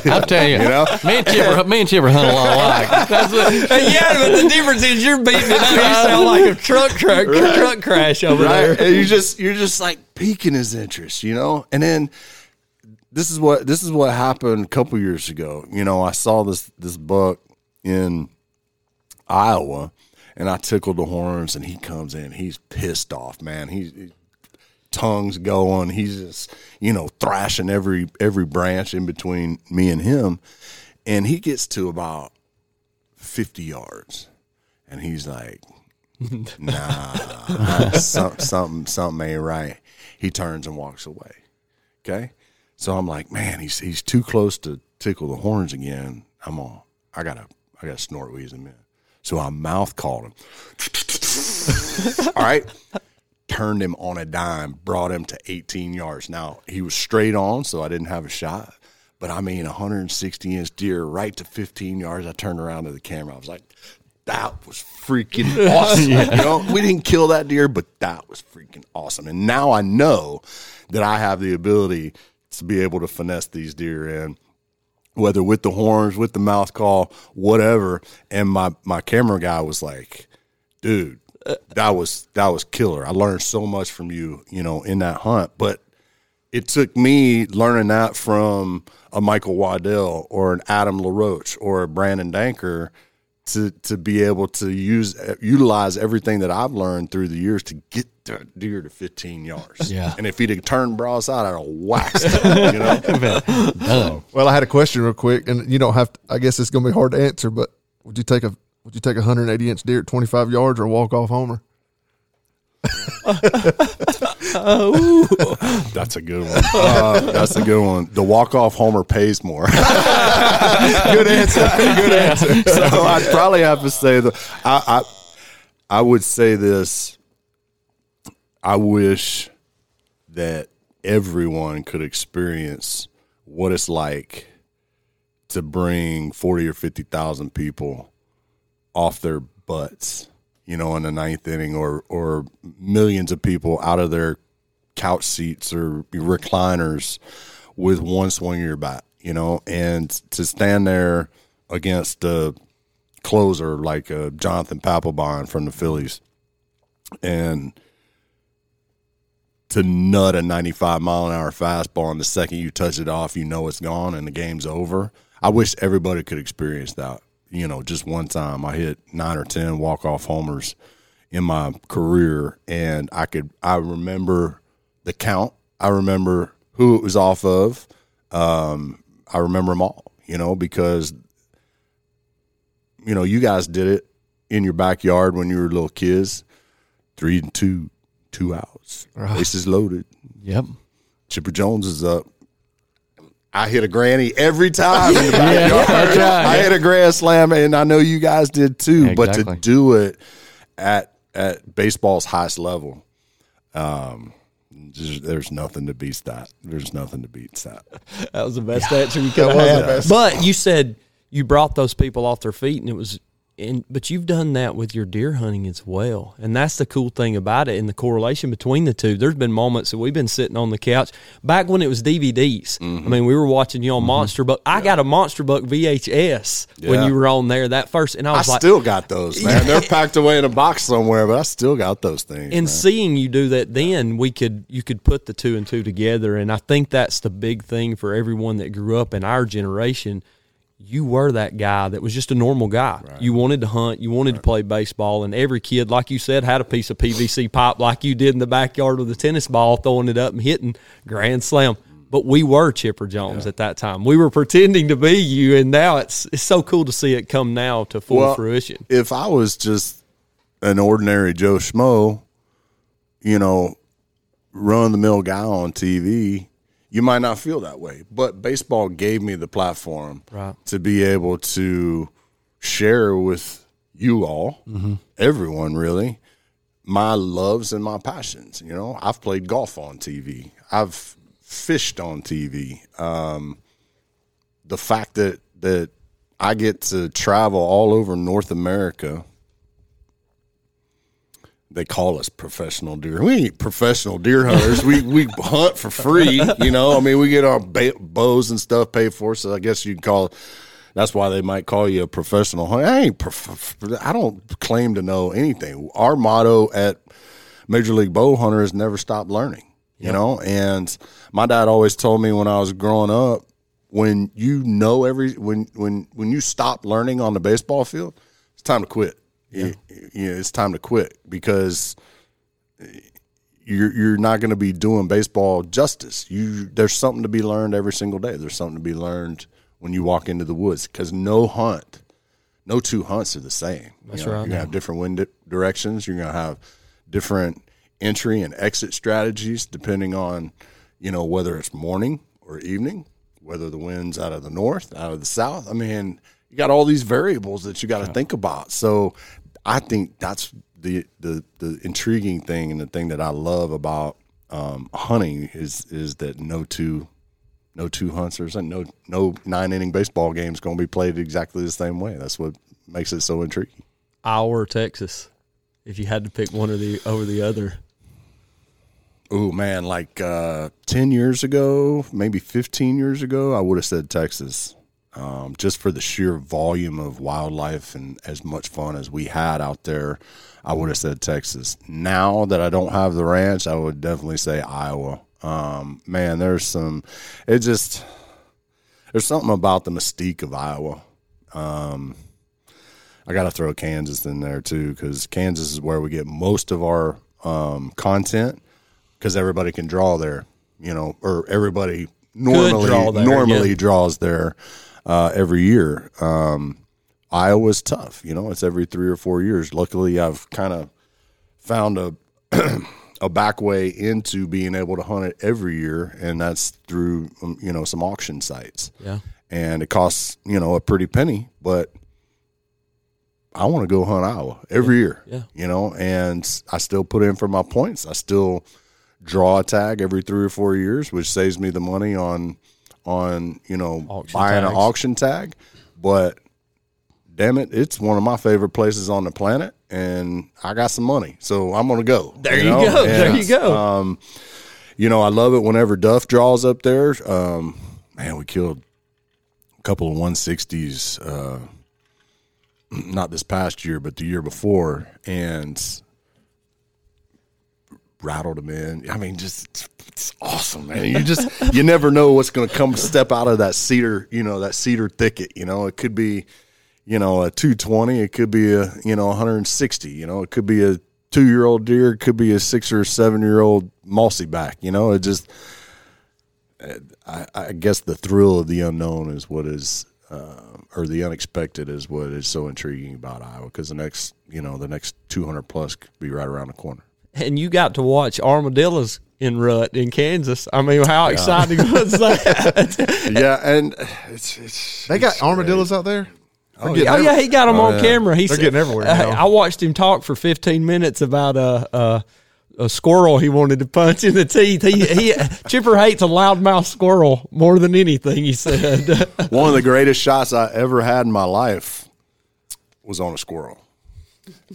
Speaker 3: I'll tell you,
Speaker 4: You know?
Speaker 3: me and Chipper, me and Chipper hunt a lot alike. <laughs> That's what,
Speaker 1: yeah, but the difference is you're beating it up. You sound like a truck truck truck crash over
Speaker 4: right?
Speaker 1: there.
Speaker 4: And you just you're just like piquing his interest, you know. And then this is what this is what happened a couple years ago. You know, I saw this this buck in Iowa, and I tickled the horns, and he comes in. He's pissed off, man. He's he, tongues going. He's just you know thrashing every every branch in between me and him, and he gets to about fifty yards, and he's like <laughs> nah, some, something something ain't right. He turns and walks away. Okay, so I'm like, man, he's he's too close to tickle the horns again. I'm on. I gotta I gotta snort wheeze him in. So I mouth called him. <laughs> All right. Turned him on a dime, brought him to 18 yards. Now he was straight on, so I didn't have a shot. But I mean, 160 inch deer right to 15 yards. I turned around to the camera. I was like, that was freaking <laughs> awesome. You know, we didn't kill that deer, but that was freaking awesome. And now I know that I have the ability to be able to finesse these deer in, whether with the horns, with the mouth call, whatever. And my my camera guy was like, dude, that was that was killer. I learned so much from you, you know, in that hunt. But it took me learning that from a Michael Waddell or an Adam LaRoche or a Brandon Danker to to be able to use utilize everything that I've learned through the years to get the deer to 15 yards.
Speaker 3: Yeah.
Speaker 4: And if he'd have turned broadside, I'd have waxed him, <laughs> you know. <laughs>
Speaker 3: done.
Speaker 2: Well, I had a question real quick, and you don't have. To, I guess it's going to be hard to answer, but would you take a would you take a 180 inch deer at 25 yards or walk off homer? <laughs>
Speaker 4: That's a good one. Uh, that's a good one. The walk off homer pays more. <laughs>
Speaker 2: Good answer. Good answer. <laughs>
Speaker 4: so I'd probably have to say the I, I I would say this. I wish that everyone could experience what it's like to bring forty or fifty thousand people off their butts, you know, in the ninth inning, or or millions of people out of their couch seats or recliners with one swing of your bat, you know, and to stand there against a closer like uh, Jonathan Papelbon from the Phillies and to nut a 95 mile an hour fastball and the second you touch it off, you know it's gone and the game's over. I wish everybody could experience that. You know, just one time I hit nine or 10 walk off homers in my career and I could, I remember the count. I remember who it was off of. Um, I remember them all, you know, because, you know, you guys did it in your backyard when you were little kids. Three and two, two outs, bases loaded.
Speaker 3: Yep.
Speaker 4: Chipper Jones is up. I hit a granny every time in the backyard.
Speaker 3: that's right.
Speaker 4: I hit a grand slam, and I know you guys did too. But to do it at at baseball's highest level, um, just, there's nothing to beat that. There's nothing to beat that. <laughs>
Speaker 1: That was the best answer you could have. But you said you brought those people off their feet, and it was and but you've done that with your deer hunting as well, and that's the cool thing about it, and the correlation between the two. There's been moments that we've been sitting on the couch back when it was DVDs.
Speaker 4: Mm-hmm.
Speaker 1: I mean, we were watching you on Monster Buck. I got a Monster Buck VHS when you were on there that first, and I
Speaker 4: I
Speaker 1: was like,
Speaker 4: still got those, man. They're packed away in a box somewhere, but I still got those things.
Speaker 1: and
Speaker 4: man.
Speaker 1: seeing you do that then we could you could put the two and two together and i think that's the big thing for everyone that grew up in our generation you were that guy that was just a normal guy. You wanted to hunt you wanted to play baseball and every kid like you said had a piece of pvc pipe like you did in the backyard with a tennis ball throwing it up and hitting grand slam. But we were chipper jones at that time. We were pretending to be you and now it's it's so cool to see it come now to full
Speaker 4: Well,
Speaker 1: fruition.
Speaker 4: if I was just an ordinary Joe Schmo, you know, run the mill guy on TV, you might not feel that way. But baseball gave me the platform
Speaker 1: Right.
Speaker 4: to be able to share with you all, everyone really, my loves and my passions. You know, I've played golf on TV. I've fished on TV. Um, the fact that that I get to travel all over North America. They call us professional deer. We ain't professional deer hunters. we we hunt for free. You know, I mean, we get our ba- bows and stuff paid for. So I guess you can call. That's why they might call you a professional hunter. I ain't. Prof- I don't claim to know anything. Our motto at Major League Bow Hunter is never stop learning. You know, and my dad always told me when I was growing up, when you know every when when when you stop learning on the baseball field, it's time to quit. You, you know, it's time to quit because you're you're not going to be doing baseball justice. You there's something to be learned every single day. There's something to be learned when you walk into the woods because no hunt, no two hunts are the same. That's
Speaker 1: right.
Speaker 4: You're gonna have different wind directions. You're gonna have different entry and exit strategies depending on you know whether it's morning or evening, whether the wind's out of the north, out of the south. I mean, you got all these variables that you got to think about. So, I think that's the the the intriguing thing and the thing that I love about um, hunting is is that no two no two hunts or something, no no nine inning baseball game is going to be played exactly the same way. That's what makes it so intriguing.
Speaker 1: Our Texas, if you had to pick one or the over the other.
Speaker 4: Oh man, like uh, ten years ago, maybe fifteen years ago, I would have said Texas, um, just for the sheer volume of wildlife and as much fun as we had out there. I would have said Texas. Now that I don't have the ranch, I would definitely say Iowa. Um, man, there's some. It just there's something about the mystique of Iowa. Um, I got to throw Kansas in there too because Kansas is where we get most of our um, content because everybody can draw there, you know, or everybody normally
Speaker 1: there,
Speaker 4: normally
Speaker 1: yeah.
Speaker 4: draws there uh, every year. Um, Iowa's tough, you know, it's every three or four years. Luckily, I've kind of found a <clears throat> a back way into being able to hunt it every year, and that's through um, you know some auction sites
Speaker 1: Yeah.
Speaker 4: and it costs you know a pretty penny, but I want to go hunt Iowa every year.
Speaker 1: Yeah.
Speaker 4: you know, and I still put in for my points. I still draw a tag every three or four years, which saves me the money on on you know
Speaker 1: Auction
Speaker 4: buying
Speaker 1: tags.
Speaker 4: an auction tag. But damn it, it's one of my favorite places on the planet, and I got some money, so I'm gonna go.
Speaker 1: There you
Speaker 4: know?
Speaker 1: go. There you go.
Speaker 4: Um, you know, I love it whenever Duff draws up there. Um, man, we killed a couple of 160s, uh, <clears throat> not this past year, but the year before, and rattled them in. I mean, just it's awesome, man. You just <laughs> you never know what's going to come step out of that cedar, you know, that cedar thicket. You know, it could be, you know, a 220. It could be a you know 160. You know, it could be a two year old deer. It could be a six or seven year old mossy back. You know, it just. I, I guess the thrill of the unknown is what is, uh, or the unexpected is what is so intriguing about Iowa. Because the next, you know, the next 200 plus could be right around the corner.
Speaker 1: And you got to watch armadillos in rut in Kansas. I mean, how exciting <laughs> was that?
Speaker 4: yeah, and it's, it's
Speaker 2: They got armadillos out there. They're getting
Speaker 1: oh yeah, he got them on camera. He's
Speaker 2: getting everywhere
Speaker 1: uh,
Speaker 2: now.
Speaker 1: I watched him talk for 15 minutes about a. a a squirrel he wanted to punch in the teeth. He he <laughs> Chipper hates a loudmouth squirrel more than anything. He said, <laughs>
Speaker 4: one of the greatest shots I ever had in my life. was on a squirrel.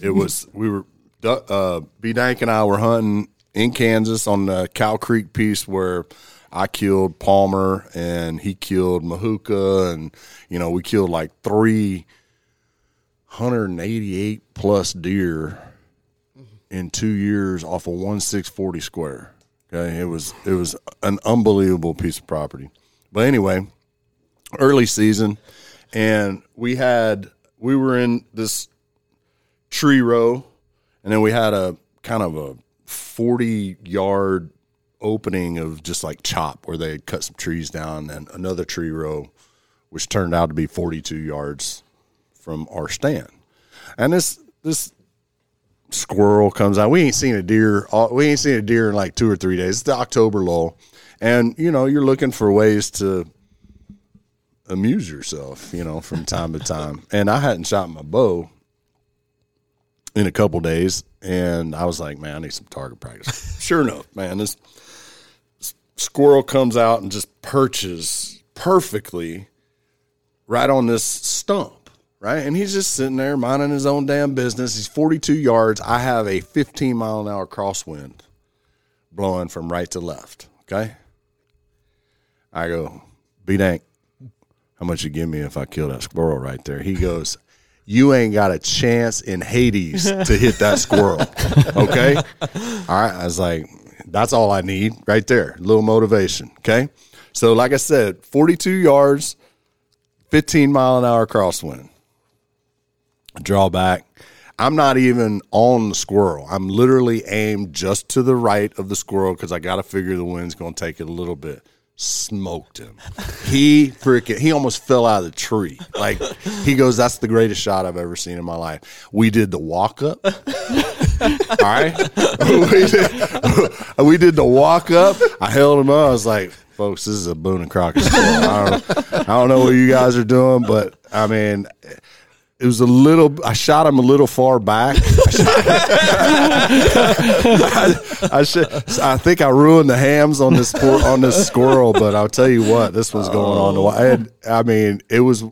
Speaker 4: It was we were uh, B Dank and I were hunting in Kansas on the Cow Creek piece where I killed Palmer and he killed Mahuka and you know we killed like three hundred and eighty eight plus deer in two years off of one six forty square. Okay, it was it was an unbelievable piece of property. But anyway, early season, and we had we were in this tree row, and then we had a kind of a forty yard opening of just like chop where they cut some trees down, and another tree row, which turned out to be forty two yards from our stand. And this this squirrel comes out. We ain't seen a deer. Uh, we ain't seen a deer in like two or three days. It's the October lull, and you know you're looking for ways to amuse yourself, you know, from time to time. And I hadn't shot my bow in a couple days, and I was like, man, I need some target practice. <laughs> sure enough, man, this squirrel comes out and just perches perfectly right on this stump right? And he's just sitting there minding his own damn business. He's 42 yards. I have a 15 mile an hour crosswind blowing from right to left. Okay. I go, B Dank, how much you give me if I kill that squirrel right there? He goes, You ain't got a chance in Hades to hit that <laughs> squirrel. Okay. All right. I was like, That's all I need right there. A little motivation. Okay. So, like I said, 42 yards, 15 mile an hour crosswind draw back. I'm not even on the squirrel. I'm literally aimed just to the right of the squirrel because I got to figure the wind's going to take it a little bit. Smoked him. He freaking, he almost fell out of the tree. Like, he goes, That's the greatest shot I've ever seen in my life. We did the walk up. <laughs> All right. <laughs> we, did, we did the walk up. I held him up. I was like, Folks, this is a Boone and Crockett. I don't, I don't know what you guys are doing, but I mean, it was a little. I shot him a little far back. I, I, should, I think I ruined the hams on this on this squirrel, but I'll tell you what, this was going oh. on. I, had, I mean, it was.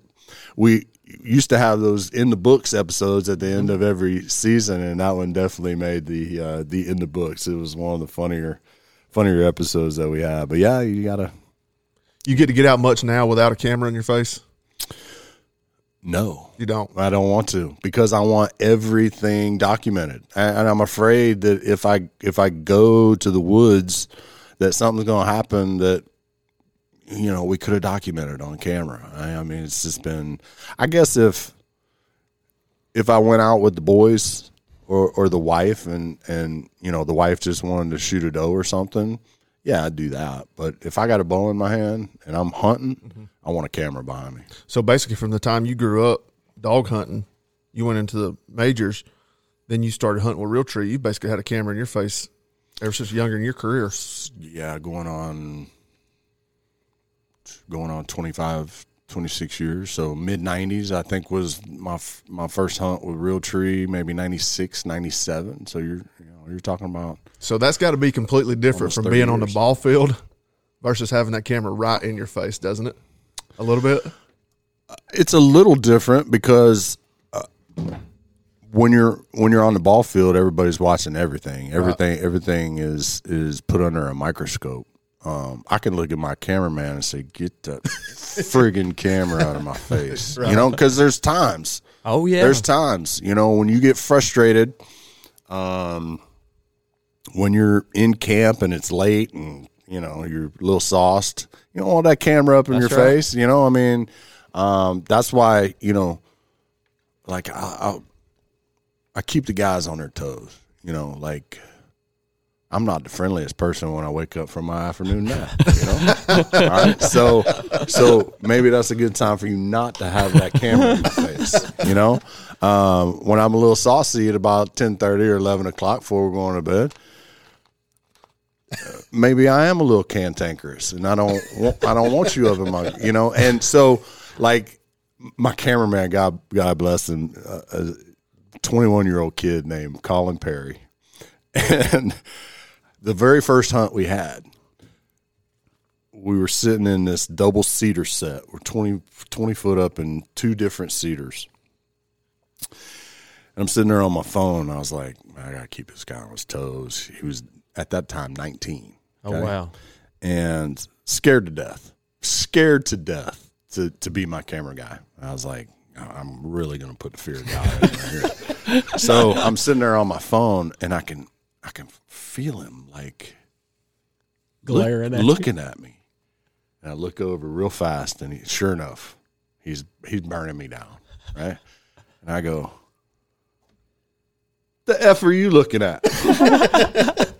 Speaker 4: We used to have those in the books episodes at the end of every season, and that one definitely made the uh, the in the books. It was one of the funnier funnier episodes that we had. But yeah, you gotta.
Speaker 2: You get to get out much now without a camera in your face.
Speaker 4: No,
Speaker 2: you don't.
Speaker 4: I don't want to because I want everything documented, and I'm afraid that if I if I go to the woods, that something's going to happen that you know we could have documented on camera. I, I mean, it's just been. I guess if if I went out with the boys or or the wife, and and you know the wife just wanted to shoot a doe or something, yeah, I'd do that. But if I got a bow in my hand and I'm hunting, mm-hmm. I want a camera behind me.
Speaker 2: So basically, from the time you grew up dog hunting, you went into the majors, then you started hunting with Realtree. You basically had a camera in your face ever since younger in your career.
Speaker 4: Yeah, going on, going on 25, 26 years. So mid 90s, I think was my my first hunt with Realtree. Maybe 96, 97. So you're you're talking about
Speaker 2: so that's got to be completely different from being years. on the ball field versus having that camera right in your face, doesn't it? A little bit.
Speaker 4: It's a little different because uh, when you're when you're on the ball field, everybody's watching everything. Everything right. everything is is put under a microscope. Um, I can look at my cameraman and say, "Get that <laughs> friggin' camera out of my <laughs> face," right. you know, because there's times.
Speaker 1: Oh yeah,
Speaker 4: there's times. You know, when you get frustrated. Um, when you're in camp and it's late and you know you're a little sauced, you don't want that camera up in that's your right. face. You know, I mean, um, that's why you know, like I, I, I keep the guys on their toes. You know, like I'm not the friendliest person when I wake up from my afternoon nap. You know, <laughs> all right. So, so maybe that's a good time for you not to have that camera in your face. You know, um, when I'm a little saucy at about ten thirty or eleven o'clock before we're going to bed, maybe I am a little cantankerous, and I don't want, I don't want you up in my you know. And so, like my cameraman, God God bless him, uh, a 21 year old kid named Colin Perry, and the very first hunt we had, we were sitting in this double cedar set. We're 20, 20 foot up in two different cedars. And I'm sitting there on my phone. I was like, I gotta keep this guy on his toes. He was at that time 19.
Speaker 1: Oh wow.
Speaker 4: and scared to death, scared to death to to be my camera guy. I was like, I'm really gonna put the fear of God in here. <laughs> so I'm sitting there on my phone, and I can I can feel him like look-
Speaker 1: Glaring at you.
Speaker 4: looking at me, and I look over real fast, and he, sure enough, he's he's burning me down, right? And I go, "The f are you looking at?" <laughs>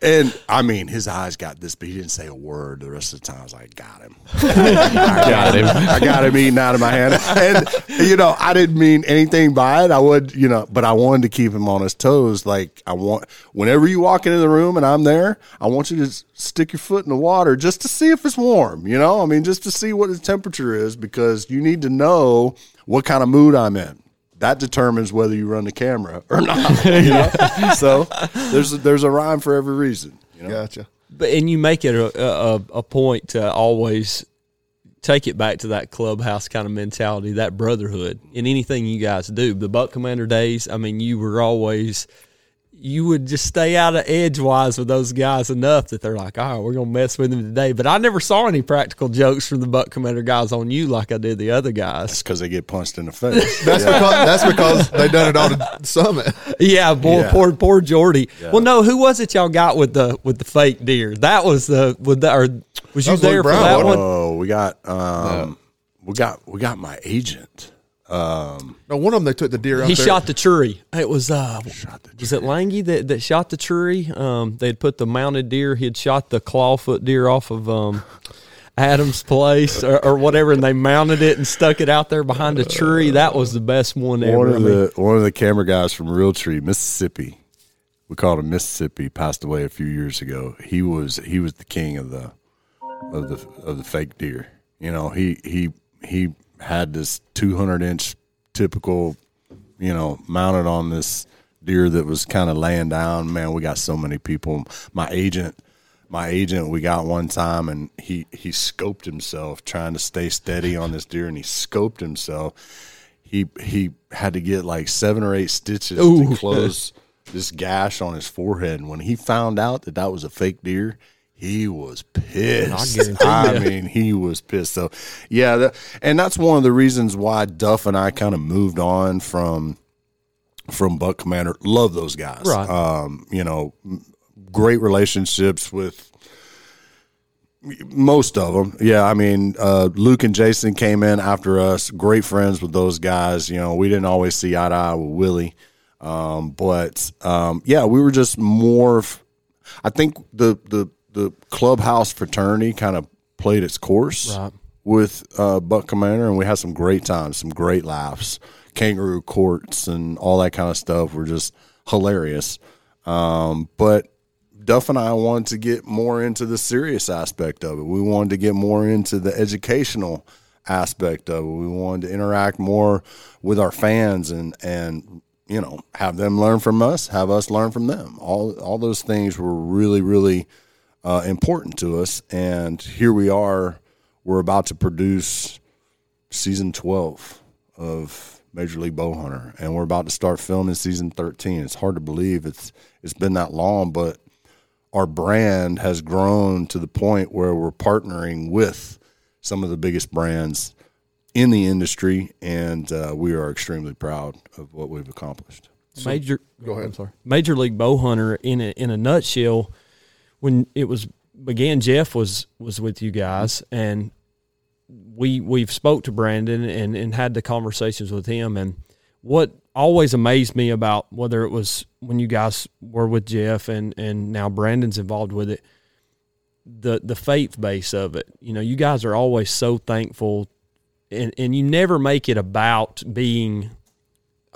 Speaker 4: And I mean, his eyes got this, but he didn't say a word. The rest of the time, I was like, "Got him, I <laughs> got him, <laughs> I got him eating out of my hand." And you know, I didn't mean anything by it. I would, you know, but I wanted to keep him on his toes. Like I want, whenever you walk into the room and I'm there, I want you to stick your foot in the water just to see if it's warm. You know, I mean, just to see what the temperature is because you need to know what kind of mood I'm in that determines whether you run the camera or not. <laughs> You know? so there's a, there's a rhyme for every reason. You know?
Speaker 2: Gotcha.
Speaker 1: But and you make it a, a a point to always take it back to that clubhouse kind of mentality, that brotherhood in anything you guys do. The Buck Commander days, I mean, you were always you would just stay out of edgewise with those guys enough that they're like, all right, we're gonna mess with them today. But I never saw any practical jokes from the Buck Commander guys on you like I did the other guys.
Speaker 4: It's because they get punched in the face. <laughs>
Speaker 2: That's because that's because they done it on the summit.
Speaker 1: Yeah, boy,
Speaker 4: Yeah.
Speaker 1: poor poor Jordy. Well, no, who was it y'all got with the with the fake deer? That was the with the or was you
Speaker 2: was Luke
Speaker 1: there for that
Speaker 2: wasn't
Speaker 1: one?
Speaker 4: oh, we got um, we got we got my agent. Um,
Speaker 2: No, one of them they took the deer out
Speaker 1: He
Speaker 2: there.
Speaker 1: shot the tree. It was uh,
Speaker 4: shot the
Speaker 1: was it Langy that, that shot the tree? Um, they had put the mounted deer. He had shot the clawfoot deer off of um, Adam's place or, or whatever, and they mounted it and stuck it out there behind a tree. That was the best one ever.
Speaker 4: one of the one of the camera guys from Realtree, Mississippi. We called him Mississippi. Passed away a few years ago. He was he was the king of the of the of the fake deer. You know, he he he had this 200 inch typical, you know, mounted on this deer that was kind of laying down. Man, we got so many people. My agent, my agent, we got one time, and he he scoped himself trying to stay steady on this deer, and he scoped himself. He he had to get like seven or eight stitches to <laughs> close this gash on his forehead. And when he found out that that was a fake deer, he was pissed. I mean, he was pissed. So, yeah, that, and that's one of the reasons why Duff and I kind of moved on from from Buck Commander. Love those guys.
Speaker 1: Right.
Speaker 4: Um, you know, great relationships with most of them. Yeah, I mean, uh, Luke and Jason came in after us. Great friends with those guys. You know, we didn't always see eye to eye with Willie, um, but um, yeah, we were just more. Of, I think the the the clubhouse fraternity kind of played its course
Speaker 1: Right.
Speaker 4: with uh, Buck Commander, and we had some great times, some great laughs, kangaroo courts, and all that kind of stuff. Were just hilarious. Um, but Duff and I wanted to get more into the serious aspect of it. We wanted to get more into the educational aspect of it. We wanted to interact more with our fans and and you know have them learn from us, have us learn from them. All all those things were really really uh, important to us. And here we are. We're about to produce season twelve of Major League Bowhunter, and we're about to start filming season thirteen. It's hard to believe it's it's been that long, but our brand has grown to the point where we're partnering with some of the biggest brands in the industry, and uh, we are extremely proud of what we've accomplished.
Speaker 1: Major.
Speaker 2: Go ahead.
Speaker 1: I'm sorry. Major League Bow Hunter in a, in a nutshell. When it was began, Jeff was was with you guys, and we we've spoke to Brandon and and had the conversations with him. And what always amazed me about whether it was when you guys were with Jeff and and now Brandon's involved with it, the the faith base of it. You know, you guys are always so thankful, and and you never make it about being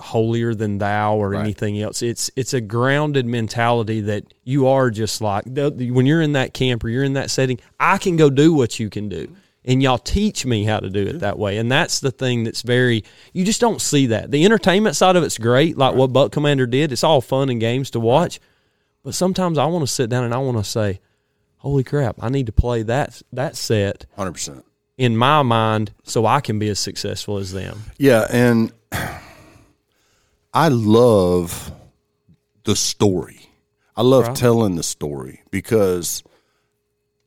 Speaker 1: holier than thou or anything else. It's it's a grounded mentality that you are just like the- the- when you're in that camp or you're in that setting. I can go do what you can do, and y'all teach me how to do it that way. And that's the thing that's very you just don't see that. The entertainment side of it's great, like what Buck Commander did. It's all fun and games to watch, but sometimes I want to sit down and I want to say, "Holy crap! I need to play that that set."
Speaker 4: Hundred percent.
Speaker 1: In my mind, so I can be as successful as them.
Speaker 4: Yeah, and I love the story. I love telling the story because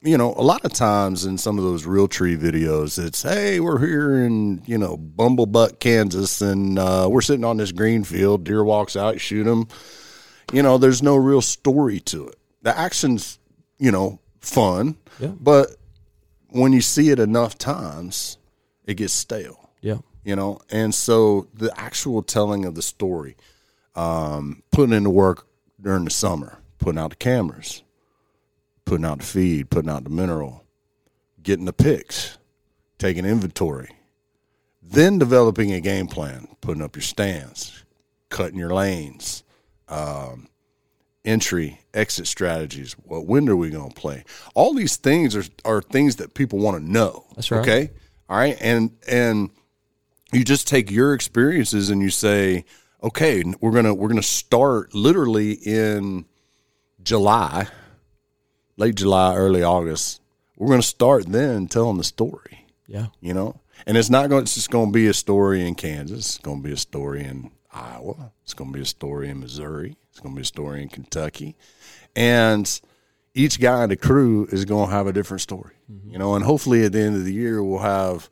Speaker 4: you know, a lot of times in some of those Realtree videos, it's hey, we're here in you know Bumblebutt, Kansas, and uh, we're sitting on this green field. Deer walks out, shoot him. You know, there's no real story to it. The action's you know fun,
Speaker 1: Yeah.
Speaker 4: but when you see it enough times, it gets stale
Speaker 1: Yeah.
Speaker 4: You know? And so the actual telling of the story um, putting into work during the summer putting out the cameras putting out the feed putting out the mineral getting the picks taking inventory then developing a game plan putting up your stands cutting your lanes um, entry exit strategies what wind are we going to play? All these things are, are things that people want to know
Speaker 1: That's right.
Speaker 4: okay? All right? And and you just take your experiences and you say okay we're gonna we're gonna start literally in july late july early august. We're gonna start then telling the story
Speaker 1: Yeah.
Speaker 4: you know? And it's not going to, it's just going to be a story in kansas. It's going to be a story in iowa. It's going to be a story in missouri. It's going to be a story in kentucky. And each guy in the crew is going to have a different story mm-hmm. you know? And hopefully at the end of the year we'll have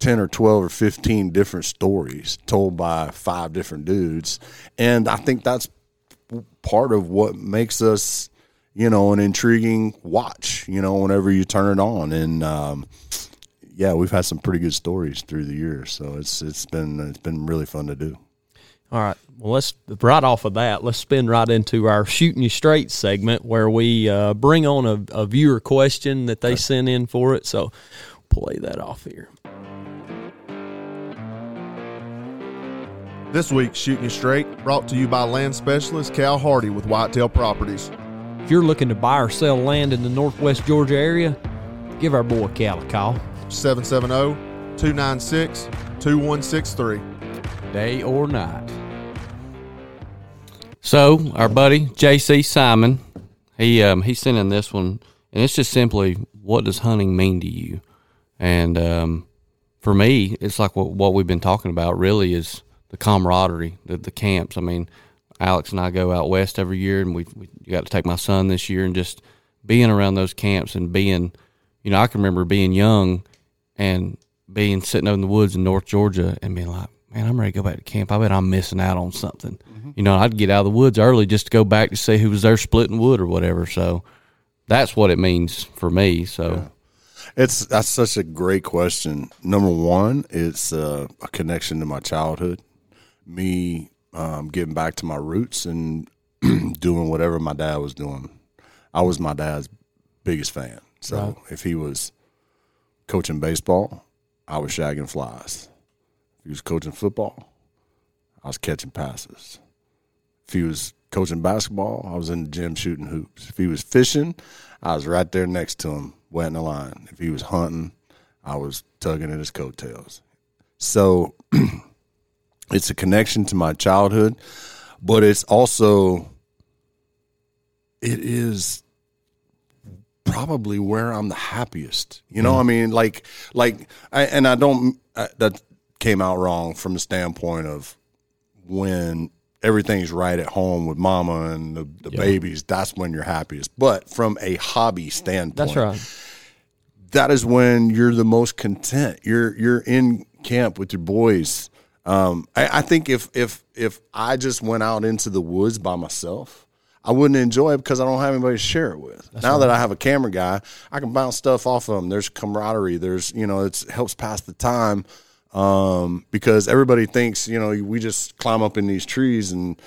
Speaker 4: 10 or 12 or 15 different stories told by five different dudes and i think that's part of what makes us you know an intriguing watch you know whenever you turn it on and um, yeah we've had some pretty good stories through the years so it's it's been it's been really fun to do
Speaker 1: All right. Well, let's right off of that. Let's spin right into our shooting you straight segment where we uh, bring on a, a viewer question that they sent in for it. So, play that off here.
Speaker 2: This week's Shooting You Straight brought to you by land specialist Cal Hardy with Whitetail Properties.
Speaker 1: If you're looking to buy or sell land in the Northwest Georgia area, give our boy Cal a call.
Speaker 2: 770 296 2163.
Speaker 3: day or night. So our buddy JC Simon, he um, he sent in this one, and it's just simply, what does hunting mean to you? And um, for me, it's like what what we've been talking about. Really, is the camaraderie, the, the camps. I mean, Alex and I go out west every year, and we we got to take my son this year, and just being around those camps and being, you know, I can remember being young and being sitting up in the woods in North Georgia and being like, man, I'm ready to go back to camp. I bet I'm missing out on something. You know, I'd get out of the woods early just to go back to see who was there splitting wood or whatever. So that's what it means for me. So
Speaker 4: It's that's such a great question. Number one, it's uh, a connection to my childhood, me um, getting back to my roots and <clears throat> doing whatever my dad was doing. I was my dad's biggest fan. So if he was coaching baseball, I was shagging flies. If he was coaching football, I was catching passes. If he was coaching basketball, I was in the gym shooting hoops. If he was fishing, I was right there next to him, wetting the line. If he was hunting, I was tugging at his coattails. So <clears throat> it's a connection to my childhood, but it's also it is probably where I'm the happiest. You know, I mm. mean, like, like, I, and I don't. I, that came out wrong from the standpoint of when everything's right at home with mama and the, the babies. That's when you're happiest. But from a hobby standpoint,
Speaker 1: That's right.
Speaker 4: that is when you're the most content. You're you're in camp with your boys. Um, I, I think if if if I just went out into the woods by myself, I wouldn't enjoy it because I don't have anybody to share it with. now that I have a camera guy, I can bounce stuff off of him. There's camaraderie. There's you know it helps pass the time um, because everybody thinks you know we just climb up in these trees and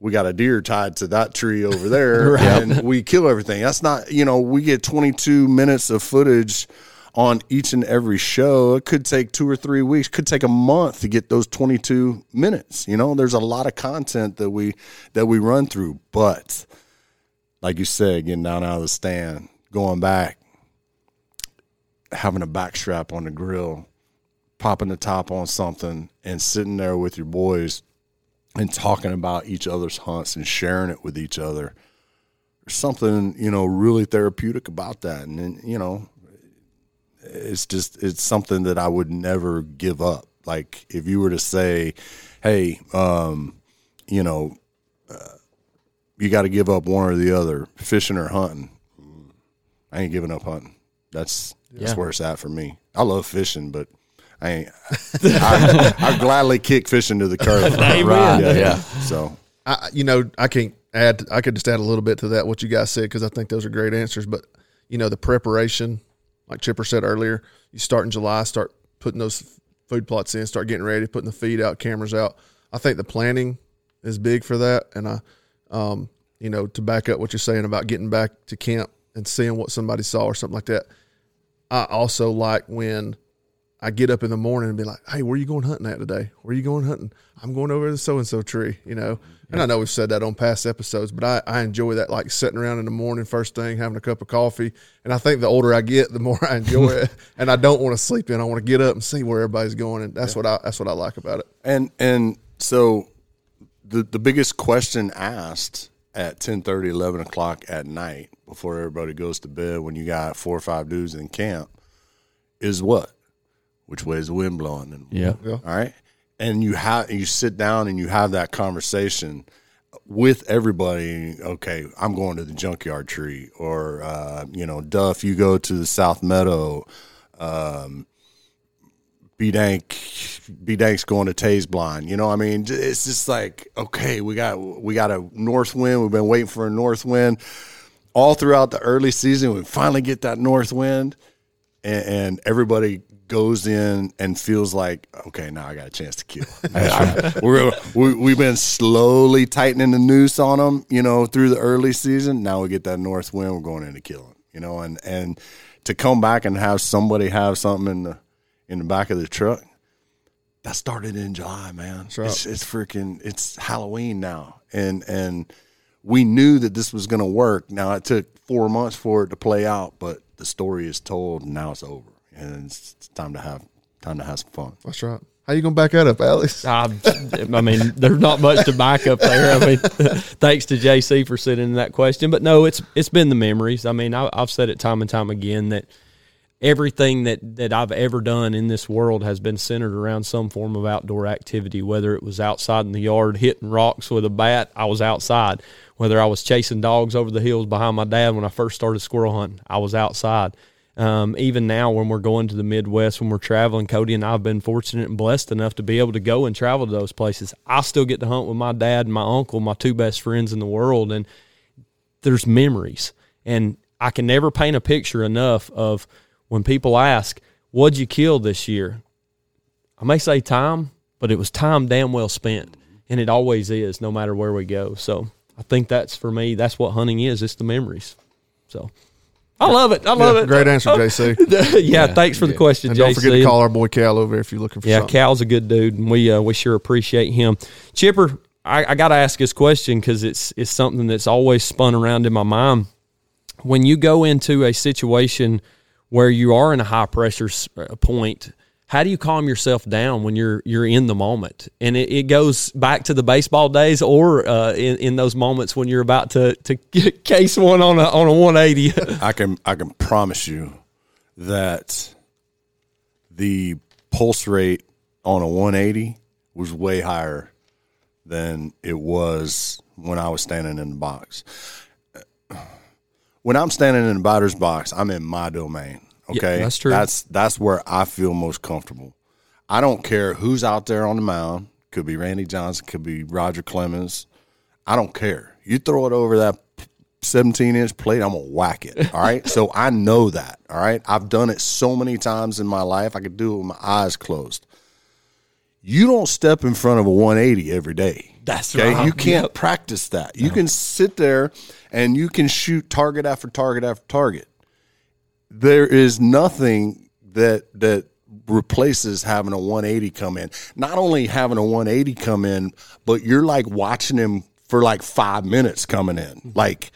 Speaker 4: we got a deer tied to that tree over <laughs> there and we kill everything. That's not, you know, we get 22 minutes of footage on each and every show. It could take two or three weeks, could take a month to get those 22 minutes. You know, there's a lot of content that we that we run through, but like you said, getting down out of the stand, going back, having a back strap on the grill, popping the top on something and sitting there with your boys and talking about each other's hunts and sharing it with each other. There's something, you know, really therapeutic about that. And, then, you know, it's just, it's something that I would never give up. Like if you were to say, "Hey, um, you know, uh, you got to give up one or the other, fishing or hunting," I ain't giving up hunting. That's that's
Speaker 1: Yeah.
Speaker 4: where it's at for me. I love fishing, but I ain't. <laughs> I, I gladly kick fishing to the curb. <laughs>
Speaker 1: Amen.
Speaker 3: Right,
Speaker 4: Yeah,
Speaker 3: yeah.
Speaker 4: So
Speaker 2: I, you know, I can't add. I could just add a little bit to that what you guys said because I think those are great answers. But you know, the preparation, like Chipper said earlier, you start in July, start putting those food plots in, start getting ready, putting the feed out, cameras out. I think the planning is big for that, and I, um, you know, to back up what you're saying about getting back to camp and seeing what somebody saw or something like that. I also like when I get up in the morning and be like, "Hey, where are you going hunting at today? Where are you going hunting? I'm going over to the so and so tree." You know, and I know we've said that on past episodes, but I, I enjoy that, like sitting around in the morning, first thing, having a cup of coffee. And I think the older I get, the more <laughs> I enjoy it. <laughs> And I don't want to sleep in. I want to get up and see where everybody's going, and that's what I that's what I like about it.
Speaker 4: And and so the the biggest question asked at 10 11 o'clock at night before everybody goes to bed when you got four or five dudes in camp is what? Which way is the wind blowing? And
Speaker 3: Yeah.
Speaker 4: all right. And you have you sit down and you have that conversation with everybody. Okay, I'm going to the junkyard tree, or uh, you know, Duff, you go to the South Meadow. Um, B Dank, B Dank's going to Taze Blind. You know, I mean, it's just like okay, we got we got a north wind. We've been waiting for a north wind all throughout the early season. We finally get that north wind, and, and everybody goes in and feels like okay, now I got a chance to kill. <laughs> <laughs> We're we, we've been slowly tightening the noose on them, you know, through the early season. Now we get that north wind. We're going into killing, you know, and and to come back and have somebody have something in the in the back of the truck. That started in July, man.
Speaker 2: right.
Speaker 4: It's, it's freaking it's Halloween now, and and we knew that this was going to work. Now it took four months for it to play out, but the story is told, and now it's over, and it's, it's time to have time to have some fun.
Speaker 2: That's right. How you gonna back that up, Alex?
Speaker 1: I, <laughs> um, I mean, there's not much to back up there. I mean, <laughs> thanks to JC for sending that question, but no, it's it's been the memories. I mean, I, I've said it time and time again that everything that that I've ever done in this world has been centered around some form of outdoor activity. Whether it was outside in the yard hitting rocks with a bat, I was outside. Whether I was chasing dogs over the hills behind my dad when I first started squirrel hunting, I was outside. Um, even now, when we're going to the Midwest, when we're traveling, Cody and I have been fortunate and blessed enough to be able to go and travel to those places. I still get to hunt with my dad and my uncle, my two best friends in the world, and there's memories. And I can never paint a picture enough of when people ask, What'd you kill this year? I may say time, but it was time damn well spent. And it always is, no matter where we go. So I think that's for me, that's what hunting is. It's the memories. So I love it. I love
Speaker 2: Yeah,
Speaker 1: it.
Speaker 2: Great answer, JC. <laughs>
Speaker 1: yeah, thanks for the question,
Speaker 2: And
Speaker 1: JC.
Speaker 2: don't forget to call our boy Cal over if you're looking for
Speaker 1: Yeah,
Speaker 2: something.
Speaker 1: Cal's a good dude, and we uh, we sure appreciate him. Chipper, I, I got to ask this question because it's it's something that's always spun around in my mind. When you go into a situation where you are in a high pressure uh, point, how do you calm yourself down when you're you're in the moment? And it, it goes back to the baseball days, or uh, in, in those moments when you're about to to <laughs> case one on a on a 180. <laughs>
Speaker 4: I can I can promise you that the pulse rate on a 180 was way higher than it was when I was standing in the box. When I'm standing in the batter's box, I'm in my domain. Okay,
Speaker 1: that's true.
Speaker 4: That's that's where I feel most comfortable. I don't care who's out there on the mound. Could be Randy Johnson. Could be Roger Clemens. I don't care. You throw it over that 17 inch plate, I'm gonna whack it. All right. <laughs> so I know that. All right. I've done it so many times in my life. I could do it with my eyes closed. You don't step in front of a 180 every day.
Speaker 1: That's
Speaker 4: okay?
Speaker 1: right.
Speaker 4: You can't practice that. You can sit there and you can shoot target after target after target. There is nothing that that replaces having a 180 come in. Not only having a 180 come in, but you're like watching him for like five minutes coming in. Like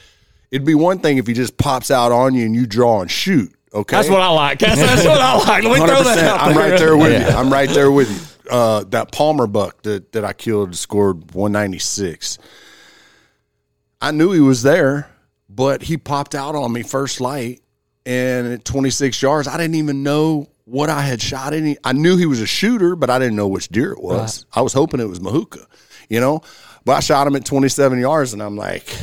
Speaker 4: it'd be one thing if he just pops out on you and you draw and shoot. Okay,
Speaker 1: That's what I like. That's, that's what I like. Let me throw that
Speaker 4: 100%.
Speaker 1: out
Speaker 4: I'm
Speaker 1: there.
Speaker 4: right there with you. I'm right there with you. Uh, that Palmer buck that, that I killed scored 196. I knew he was there, but he popped out on me first light, and at 26 yards, I didn't even know what I had shot any. I knew he was a shooter, but I didn't know which deer it was. I was hoping it was Mahuka, you know. But I shot him at 27 yards, and I'm like,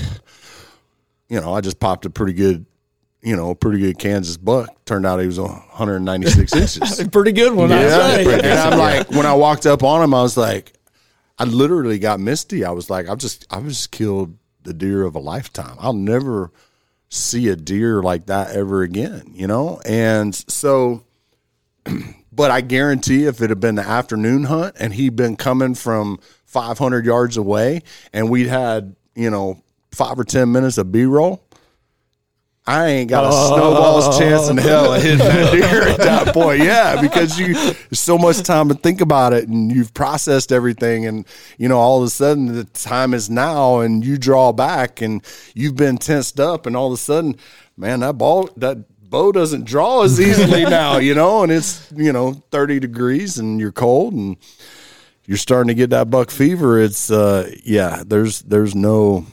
Speaker 4: you know, I just popped a pretty good, you know, pretty good Kansas buck. Turned out he was 196 <laughs> inches.
Speaker 5: Pretty good one, say.
Speaker 4: and I'm like, when I walked up on him, I was like, I literally got misty. I was like, I've just, I've just killed the deer of a lifetime. I'll never see a deer like that ever again, you know? And so, <clears throat> but I guarantee if it had been the afternoon hunt and he'd been coming from 500 yards away and we'd had, you know, five or 10 minutes of B roll, I ain't got a snowball's chance in hell of hitting that <laughs> deer at that point. Yeah, because you there's so much time to think about it and you've processed everything and you know all of a sudden the time is now and you draw back and you've been tensed up and all of a sudden, man, that ball that bow doesn't draw as easily <laughs> now, you know, and it's, you know, 30 degrees and you're cold and you're starting to get that buck fever. It's uh yeah, there's there's no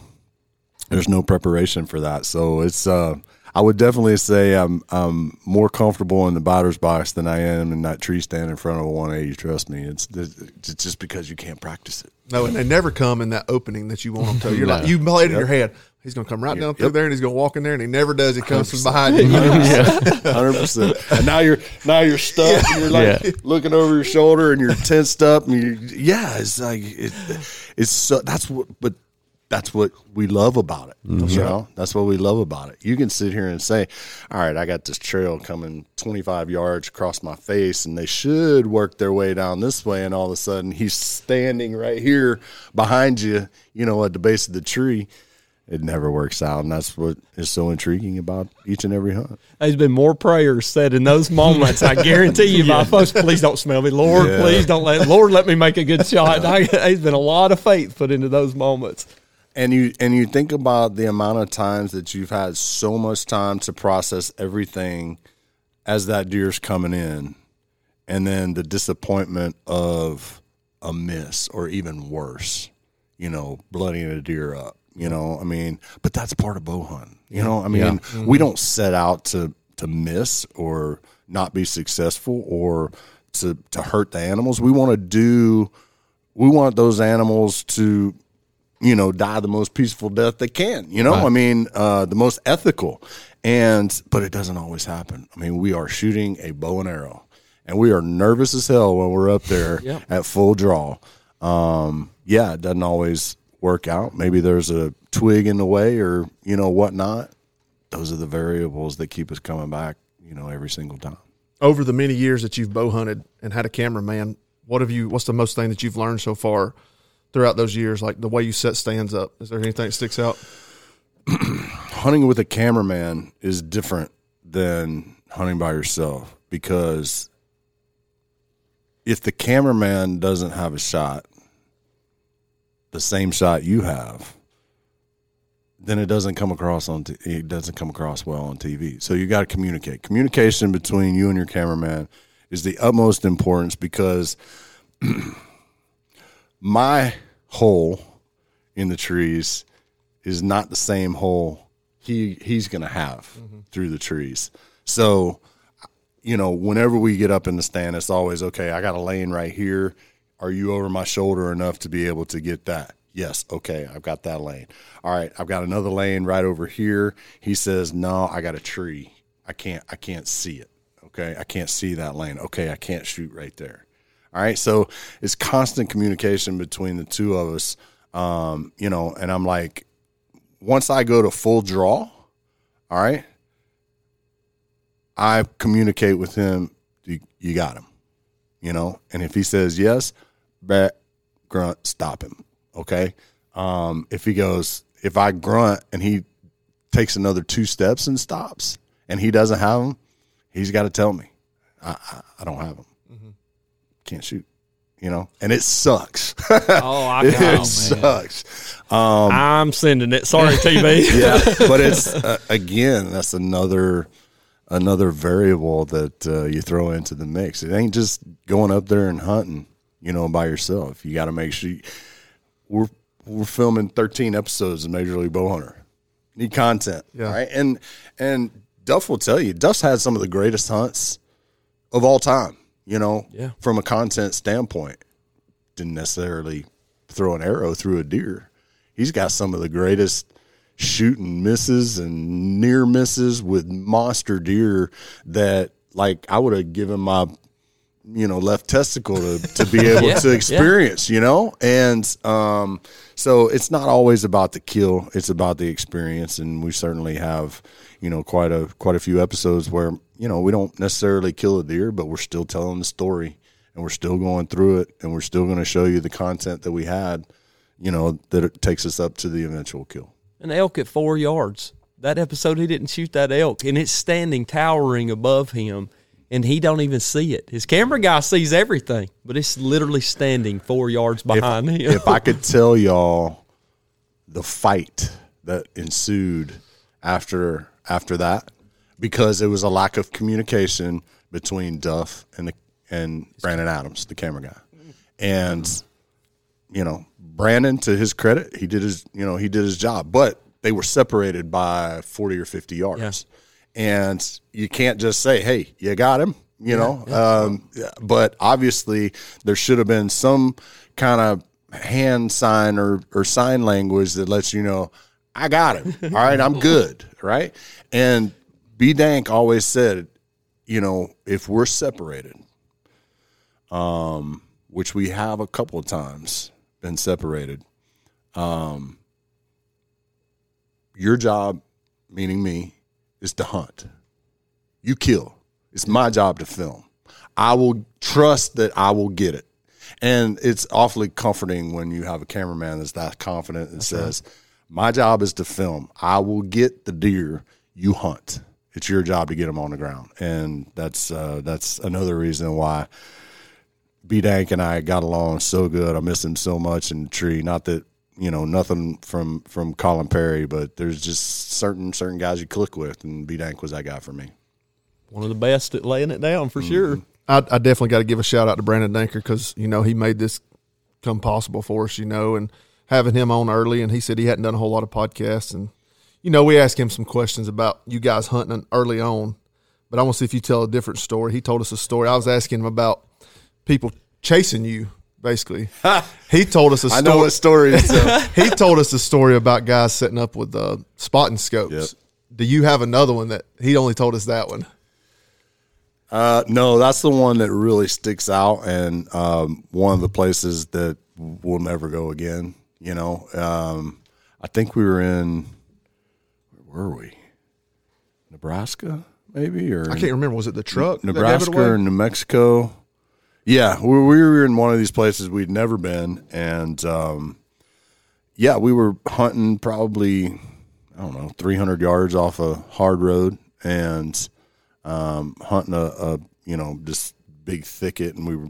Speaker 4: there's no preparation for that. So it's uh I would definitely say I'm I'm more comfortable in the batter's box than I am in that tree stand in front of a 180. Trust me, it's, it's just because you can't practice it.
Speaker 2: No, and they never come in that opening that you want them to. You're like you played in your head. He's going to come right down through
Speaker 4: Yep.
Speaker 2: there, and he's going to walk in there, and he never does. He comes from behind <laughs> you. <laughs>
Speaker 4: hundred percent. And now you're now you're stuck. And you're like
Speaker 3: Yeah.
Speaker 4: looking over your shoulder, and you're tensed up. And you, yeah, it's like it, it's so. That's what, but that's what we love about it. Mm-hmm. You know, that's what we love about it. You can sit here and say, "All right, I got this trail coming 25 yards across my face, and they should work their way down this way." And all of a sudden, he's standing right here behind you. You know, at the base of the tree. It never works out, and that's what is so intriguing about each and every hunt.
Speaker 5: There's been more prayers said in those moments. I guarantee you, by <laughs> folks, please don't smell me. Lord,
Speaker 4: Yeah.
Speaker 5: please don't let Lord let me make a good shot. I, there's been a lot of faith put into those moments.
Speaker 4: And you and you think about the amount of times that you've had so much time to process everything as that deer's coming in and then the disappointment of a miss or even worse you know blooding a deer up you know i mean but that's part of bow hunting you know i mean we mm-hmm. don't set out to to miss or not be successful or to to hurt the animals. We want to do we want those animals to you know, die the most peaceful death they can. You know, I mean, uh, the most ethical. And but it doesn't always happen. I mean, we are shooting a bow and arrow, and we are nervous as hell when we're up there <laughs> at full draw. Um, yeah, it doesn't always work out. Maybe there's a twig in the way, or you know whatnot. Those are the variables that keep us coming back. You know, every single time.
Speaker 2: Over the many years that you've bow hunted and had a cameraman, what have you? What's the most thing that you've learned so far throughout those years? Like the way you set stands up. Is there anything that sticks out? <clears throat>
Speaker 4: hunting with a cameraman is different than hunting by yourself because if the cameraman doesn't have a shot, the same shot you have, then it doesn't come across on t- it doesn't come across well on TV. So you got to communicate. Communication between you and your cameraman is the utmost importance because <clears throat> my hole in the trees is not the same hole he he's going to have mm-hmm. through the trees. So, you know, whenever we get up in the stand, it's always okay. I got a lane right here. Are you over my shoulder enough to be able to get that? Yes. Okay. I've got that lane. All right. I've got another lane right over here. He says, no, I got a tree. I can't, I can't see it. Okay. I can't see that lane. Okay. I can't shoot right there. All right. So it's constant communication between the two of us. Um, you know, and I'm like, once I go to full draw, all right, I communicate with him. You, you got him, you know, and if he says yes, bet, grunt, stop him. Okay. Um, if he goes, if I grunt and he takes another two steps and stops, and he doesn't have him, he's got to tell me, I, I, I don't have him. Can't shoot, you know, and it sucks. <laughs>
Speaker 5: Oh, I
Speaker 4: it
Speaker 5: man.
Speaker 4: sucks.
Speaker 5: I'm sending it. Sorry, TV. <laughs>
Speaker 4: yeah, <laughs> but it's uh, again that's another another variable that uh, you throw into the mix. It ain't just going up there and hunting, you know, by yourself. You got to make sure you, we're we're filming 13 episodes of Major League Bowhunter. Need content,
Speaker 2: Yeah.
Speaker 4: right? And and Duff will tell you, Duff's had some of the greatest hunts of all time. You know,
Speaker 1: Yeah.
Speaker 4: from a content standpoint, didn't necessarily throw an arrow through a deer. He's got some of the greatest shooting misses and near misses with monster deer that like I would have given my you know left testicle to, to be <laughs> able
Speaker 1: Yeah,
Speaker 4: to
Speaker 1: yeah.
Speaker 4: experience you know and um so it's not always about the kill it's about the experience and we certainly have you know quite a quite a few episodes where you know we don't necessarily kill a deer but we're still telling the story and we're still going through it and we're still going to show you the content that we had you know that it takes us up to the eventual kill
Speaker 1: An elk at four yards. That episode, he didn't shoot that elk, and it's standing towering above him, and he don't even see it. His camera guy sees everything, but it's literally standing four yards behind him.
Speaker 4: if I could <laughs> tell y'all the fight that ensued after after that, because it was a lack of communication between Duff and the and Brandon Adams, the camera guy, and you know Brandon, to his credit, he did his you know he did his job, but they were separated by forty or fifty yards, and you can't just say, "Hey, you got him," you know. Um, but obviously, there should have been some kind of hand sign or or sign language that lets you know, "I got him." All right, I'm <laughs> good. Right, and B Dank always said, you know, if we're separated, um, which we have a couple of times been separated, um, your job, meaning me, is to hunt. You kill. It's my job to film. I will trust that I will get it. And it's awfully comforting when you have a cameraman that's that confident and says, My job is to film. I will get the deer you hunt. It's your job to get them on the ground. And that's uh, that's another reason why B Dank and I got along so good. I miss him so much in the tree. Not that you know nothing from from Colin Perry, but there's just certain certain guys you click with, and B Dank was that guy for me.
Speaker 1: One of the best at laying it down for sure.
Speaker 2: I, I definitely got to give a shout out to Brandon Danker because you know he made this come possible for us. You know, and having him on early, and he said he hadn't done a whole lot of podcasts, and you know we asked him some questions about you guys hunting early on, but I want to see if you tell a different story. He told us a story. I was asking him about people chasing you. Basically, <laughs> he told us a story.
Speaker 4: I know what story it's uh, <laughs>
Speaker 2: he told us a story about guys setting up with uh, spotting scopes.
Speaker 4: Yep.
Speaker 2: Do you have another one that he only told us that one?
Speaker 4: Uh, no, that's the one that really sticks out, and um, one of the places that we'll never go again. You know, um, I think we were in were we? Nebraska, maybe, or
Speaker 2: I can't remember. Was it the truck? that gave it
Speaker 4: Nebraska or New Mexico. Yeah, we, we were in one of these places we'd never been, and um, yeah, we were hunting probably I don't know 300 yards off a hard road, and um, hunting a, a you know this big thicket, and we were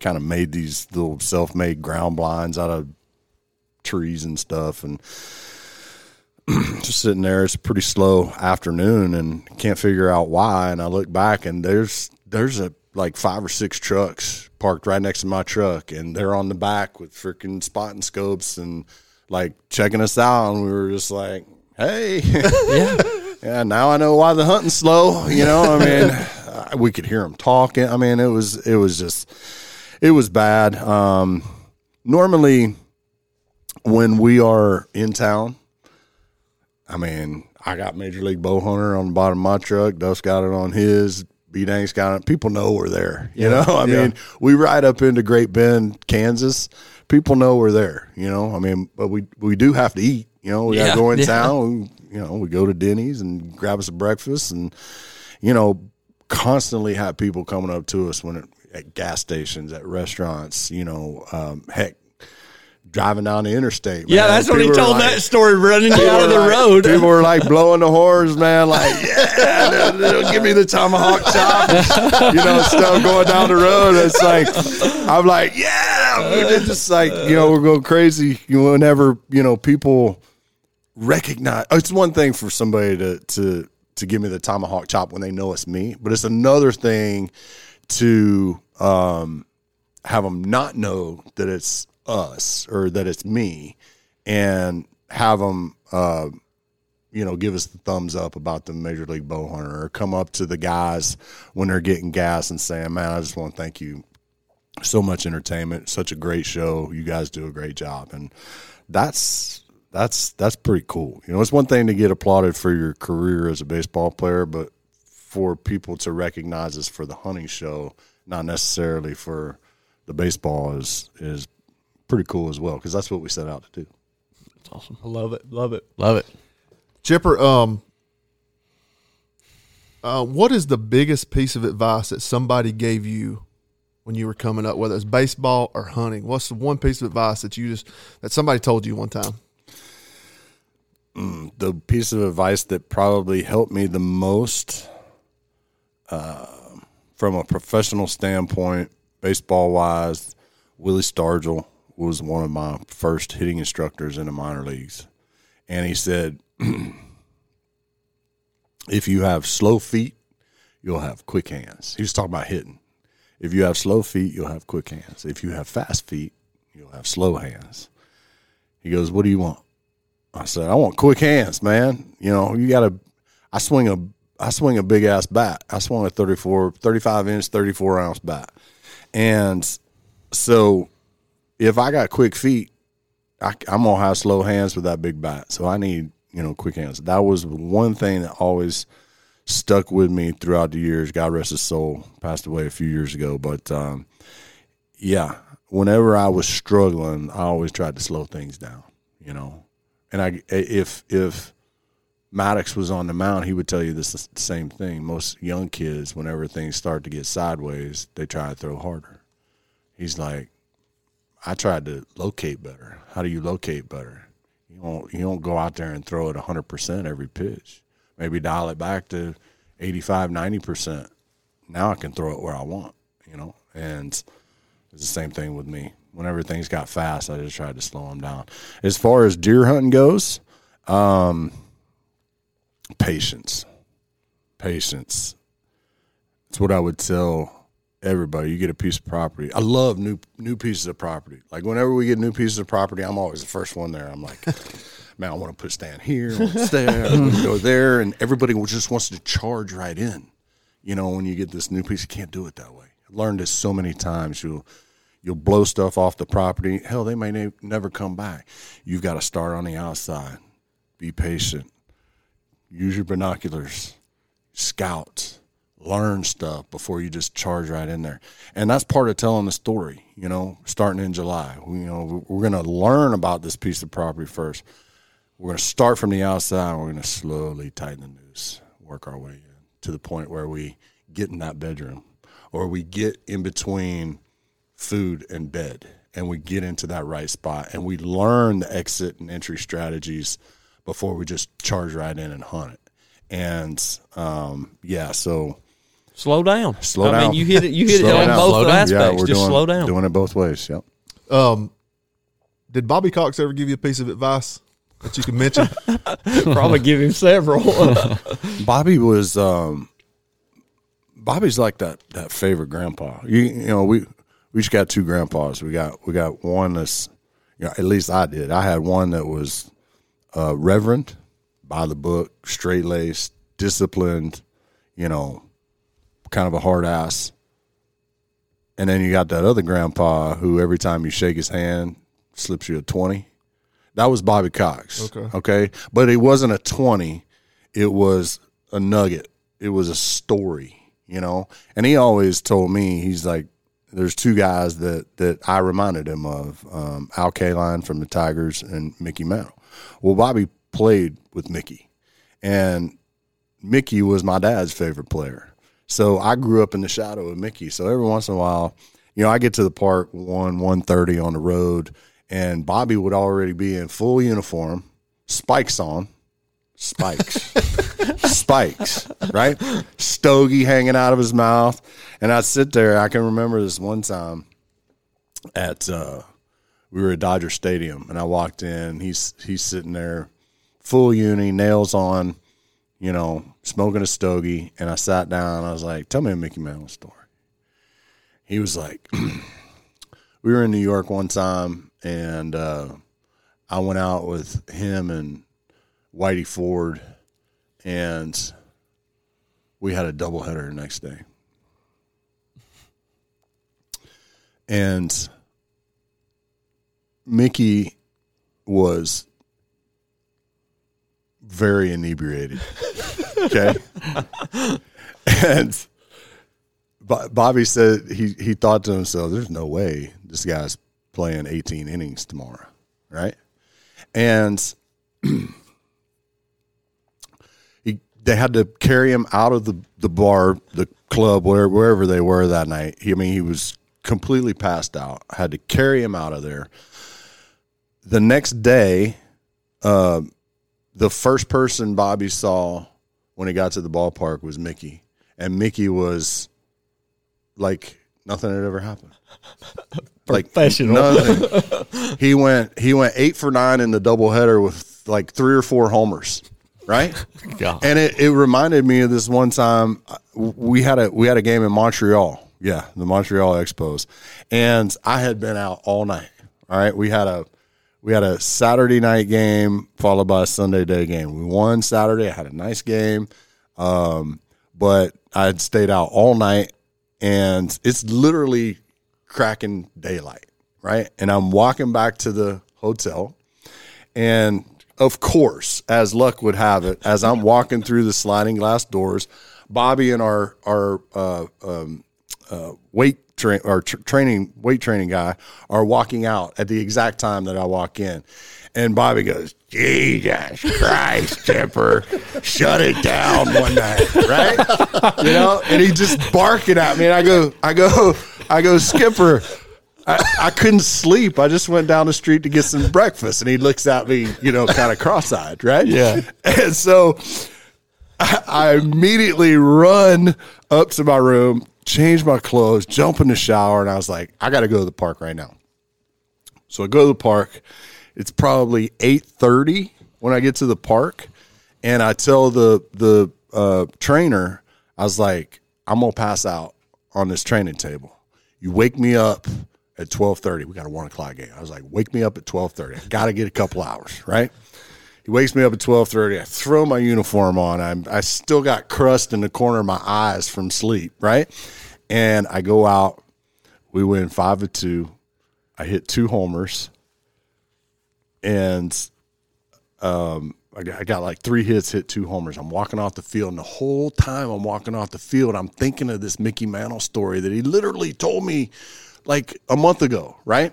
Speaker 4: kind of made these little self-made ground blinds out of trees and stuff, and <clears throat> just sitting there. It's a pretty slow afternoon, and can't figure out why. And I look back, and there's there's a like five or six trucks parked right next to my truck, and they're on the back with freaking spotting scopes and like checking us out. And we were just like, "Hey, <laughs>
Speaker 1: Yeah. <laughs>
Speaker 4: yeah, now I know why the hunting's slow." You know, I mean, <laughs> we could hear them talking. I mean, it was it was just it was bad. Um, normally, when we are in town, I mean, I got Major League Bow Hunter on the bottom of my truck. Duff's got it on his. B Dank's got it. People know we're there. You know, <laughs> I
Speaker 2: yeah.
Speaker 4: mean, we ride up into Great Bend, Kansas. People know we're there. You know, I mean, but we we do have to eat. You know, we got
Speaker 1: Yeah,
Speaker 4: to go in
Speaker 1: yeah.
Speaker 4: town. We, you know, we go to Denny's and grab us a breakfast, and you know, constantly have people coming up to us when it, at gas stations, at restaurants. You know, um, heck, driving down the interstate.
Speaker 1: Yeah,
Speaker 4: man.
Speaker 1: that's when he told
Speaker 4: like-
Speaker 1: that story running out of the
Speaker 4: like-
Speaker 1: road.
Speaker 4: People were like blowing the horns, man. Like, <laughs> yeah, they'll- they'll give me the tomahawk chop, <laughs> you know, stuff going down the road. It's like, I'm like, yeah, it's just like, you know, we're going crazy. Whenever you know people recognize. oh, It's one thing for somebody to to to give me the tomahawk chop when they know it's me, but it's another thing to um, have them not know that it's us or that it's me, and have them uh, you know, give us the thumbs up about the Major League Bow Hunter, or come up to the guys when they're getting gas and saying, "Man, I just want to thank you so much entertainment, such a great show. You guys do a great job." And that's that's that's pretty cool. You know, it's one thing to get applauded for your career as a baseball player, but for people to recognize us for the hunting show, not necessarily for the baseball, is is pretty cool as well because that's what we set out to do.
Speaker 3: That's awesome.
Speaker 5: I love it. Love it.
Speaker 3: Love it.
Speaker 2: Chipper, um, uh, what is the biggest piece of advice that somebody gave you when you were coming up, whether it's baseball or hunting? What's the one piece of advice that you just that somebody told you one time?
Speaker 4: the piece of advice that probably helped me the most uh, from a professional standpoint, baseball wise, Willie Stargell was one of my first hitting instructors in the minor leagues. And he said, <clears throat> if you have slow feet, you'll have quick hands. He was talking about hitting. If you have slow feet, you'll have quick hands. If you have fast feet, you'll have slow hands. He goes, What do you want? I said, I want quick hands, man. You know, you got to. I swing a I swing a big ass bat. I swung a 34, 35 inch, 34 ounce bat. And so if I got quick feet, I, am to have slow hands with that big bat. So I need, you know, quick hands. That was one thing that always stuck with me throughout the years. God rest his soul, passed away a few years ago. But um, yeah, whenever I was struggling, I always tried to slow things down, you know. And I, if, if, Maddux was on the mound, he would tell you this the same thing. Most young kids, whenever things start to get sideways, they try to throw harder. He's like, I tried to locate better. How do you locate better? You don't you don't go out there and throw it 100% every pitch. Maybe dial it back to 85, 90%. Now I can throw it where I want, you know? And it's the same thing with me. Whenever things got fast, I just tried to slow them down. As far as deer hunting goes, um, patience. Patience. That's what I would tell everybody. You get a piece of property. I love new new pieces of property. Like whenever we get new pieces of property, I'm always the first one there. I'm like, <laughs> man, I want to put stand here, I there, I go <laughs> there, and everybody just wants to charge right in. You know, when you get this new piece, you can't do it that way. I've learned this so many times. You'll you'll blow stuff off the property. Hell, they may ne- never come back. You've got to start on the outside. Be patient use your binoculars, scout, learn stuff before you just charge right in there. And that's part of telling the story, you know, starting in July. We, you know, we're going to learn about this piece of property first. We're going to start from the outside. and we're going to slowly tighten the noose, work our way in to the point where we get in that bedroom or we get in between food and bed and we get into that right spot and we learn the exit and entry strategies – before we just charge right in and hunt it. And um, yeah, so
Speaker 1: slow down.
Speaker 4: Slow
Speaker 1: I
Speaker 4: down.
Speaker 1: mean, you hit it. You hit it on
Speaker 4: down.
Speaker 1: both
Speaker 3: Slow
Speaker 1: aspects.
Speaker 4: yeah, we're
Speaker 1: Just
Speaker 4: doing,
Speaker 1: slow down.
Speaker 4: doing it both ways. Yep.
Speaker 2: Um, did Bobby Cox ever give you a piece of advice that you can mention? <laughs>
Speaker 5: Probably give him several. <laughs>
Speaker 4: Bobby was um, Bobby's like that that favorite grandpa. You you know we we just got two grandpas. We got we got one that's you know at least I did. I had one that was uh, reverend, by the book, straight laced, disciplined, you know, kind of a hard ass. And then you got that other grandpa who every time you shake his hand slips you a 20. That was Bobby Cox.
Speaker 2: Okay.
Speaker 4: Okay. But it wasn't a 20, it was a nugget, it was a story, you know? And he always told me, he's like, there's two guys that, that I reminded him of um, Al Kaline from the Tigers and Mickey Mantle. Well, Bobby played with Mickey, and Mickey was my dad's favorite player. So I grew up in the shadow of Mickey. So every once in a while, you know, I get to the park one one thirty on the road, and Bobby would already be in full uniform, spikes on, spikes, <laughs> spikes, right? Stogie hanging out of his mouth, and I'd sit there. I can remember this one time at uh, we were at Dodger Stadium, and I walked in. He's he's sitting there, full uni, nails on, you know, smoking a stogie. And I sat down. I was like, "Tell me a Mickey Mantle story." He was like, <clears throat> "We were in New York one time, and uh, I went out with him and Whitey Ford, and we had a doubleheader the next day. And Mickey was very inebriated. Okay. and Bobby said he, he thought to himself, there's no way this guy's playing 18 innings tomorrow. Right. And <clears throat> he, they had to carry him out of the, the bar, the club, wherever, wherever they were that night. He, I mean, he was completely passed out. Had to carry him out of there. The next day, uh, the first person Bobby saw when he got to the ballpark was Mickey, and Mickey was like nothing had ever happened. <laughs> Like
Speaker 5: Professional.
Speaker 4: nothing. <laughs> he went he went eight for nine in the doubleheader with like three or four homers, right? <laughs>
Speaker 3: God.
Speaker 4: And it, it reminded me of this one time uh, we had a we had a game in Montreal. Yeah, the Montreal Expos. And I had been out all night. All right. We had a we had a Saturday night game followed by a Sunday day game. We won Saturday. I had a nice game. Um, but I had stayed out all night and it's literally cracking daylight, right? And I'm walking back to the hotel and of course, as luck would have it, as I'm walking through the sliding glass doors, Bobby and our our uh, um, uh, weight train or tr- training weight training guy are walking out at the exact time that I walk in, and Bobby goes, "Jesus Christ, <laughs> Chipper, shut it down one night, right?" You know, and he just barking at me, and I go, I go, I go, Skipper. I, I couldn't sleep. I just went down the street to get some breakfast, and he looks at me, you know, kind of cross-eyed, right?
Speaker 3: Yeah.
Speaker 4: And so I, I immediately run up to my room, change my clothes, jump in the shower, and I was like, I got to go to the park right now. So I go to the park. It's probably eight thirty when I get to the park, and I tell the the uh, trainer, I was like, I'm gonna pass out on this training table. You wake me up at twelve thirty. We got a one o'clock game. I was like, wake me up at twelve thirty. I got to get a couple hours, right? He wakes me up at twelve thirty. I throw my uniform on. I'm I still got crust in the corner of my eyes from sleep, right? And I go out. We win five to two. I hit two homers, and um, I got, I got like three hits, hit two homers. I'm walking off the field, and the whole time I'm walking off the field, I'm thinking of this Mickey Mantle story that he literally told me like a month ago, right?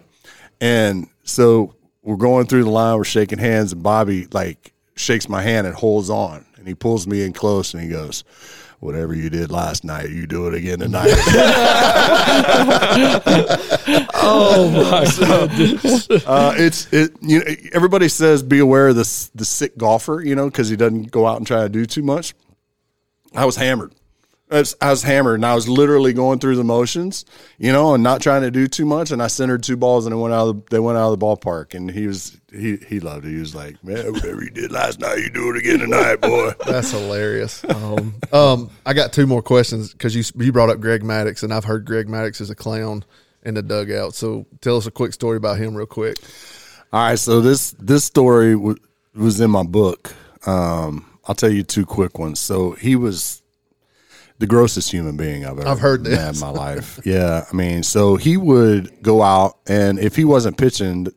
Speaker 4: And so we're going through the line, we're shaking hands, and Bobby like shakes my hand and holds on, and he pulls me in close, and he goes. Whatever you did last night, you do it again tonight. <laughs> <laughs>
Speaker 5: Oh my goodness.
Speaker 4: Uh, it's it. You know, everybody says be aware of this the sick golfer. You know, because he doesn't go out and try to do too much. I was hammered. I was, I was hammered, and I was literally going through the motions, you know, and not trying to do too much. And I centered two balls, and they went out. Of the, they went out of the ballpark, and he was he he loved it. He was like, "Man, whatever you did last night, you do it again tonight, boy." <laughs>
Speaker 2: That's hilarious. Um, um, I got two more questions because you you brought up Greg Maddux, and I've heard Greg Maddux is a clown in the dugout. So tell us a quick story about him, real quick.
Speaker 4: All right, so this this story w- was in my book. Um, I'll tell you two quick ones. So he was the grossest human being I've ever
Speaker 2: I've heard
Speaker 4: met
Speaker 2: this.
Speaker 4: in my life. yeah, I mean, so he would go out, and if he wasn't pitching,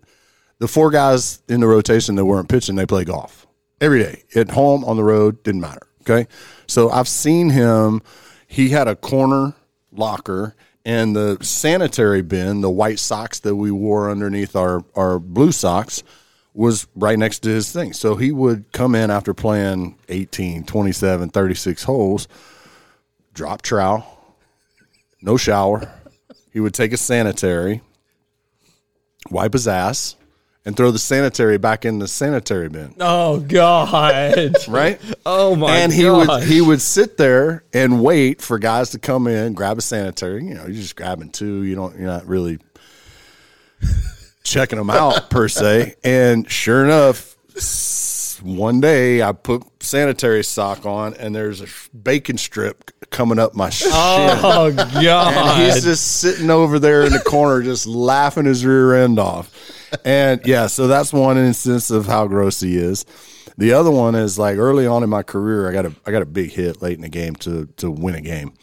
Speaker 4: the four guys in the rotation that weren't pitching, they play golf every day at home, on the road, didn't matter. Okay, so I've seen him. He had a corner locker. And the sanitary bin, the white socks that we wore underneath our, our blue socks, was right next to his thing. So he would come in after playing 18, 27, 36 holes, drop trowel, no shower. He would take a sanitary, wipe his ass, and throw the sanitary back in the sanitary bin.
Speaker 5: Oh God. <laughs>
Speaker 4: Right?
Speaker 5: Oh my
Speaker 4: and he
Speaker 5: gosh.
Speaker 4: would he would sit there and wait for guys to come in, grab a sanitary. You know, you're just grabbing two. You don't. You're not really checking them out per se. And sure enough, s- one day I put sanitary sock on, and there's a bacon strip coming up my shin.
Speaker 5: Oh God.
Speaker 4: And he's just sitting over there in the corner, just laughing his rear end off. And yeah, so that's one instance of how gross he is. The other one is like early on in my career, I got a I got a big hit late in the game to to win a game,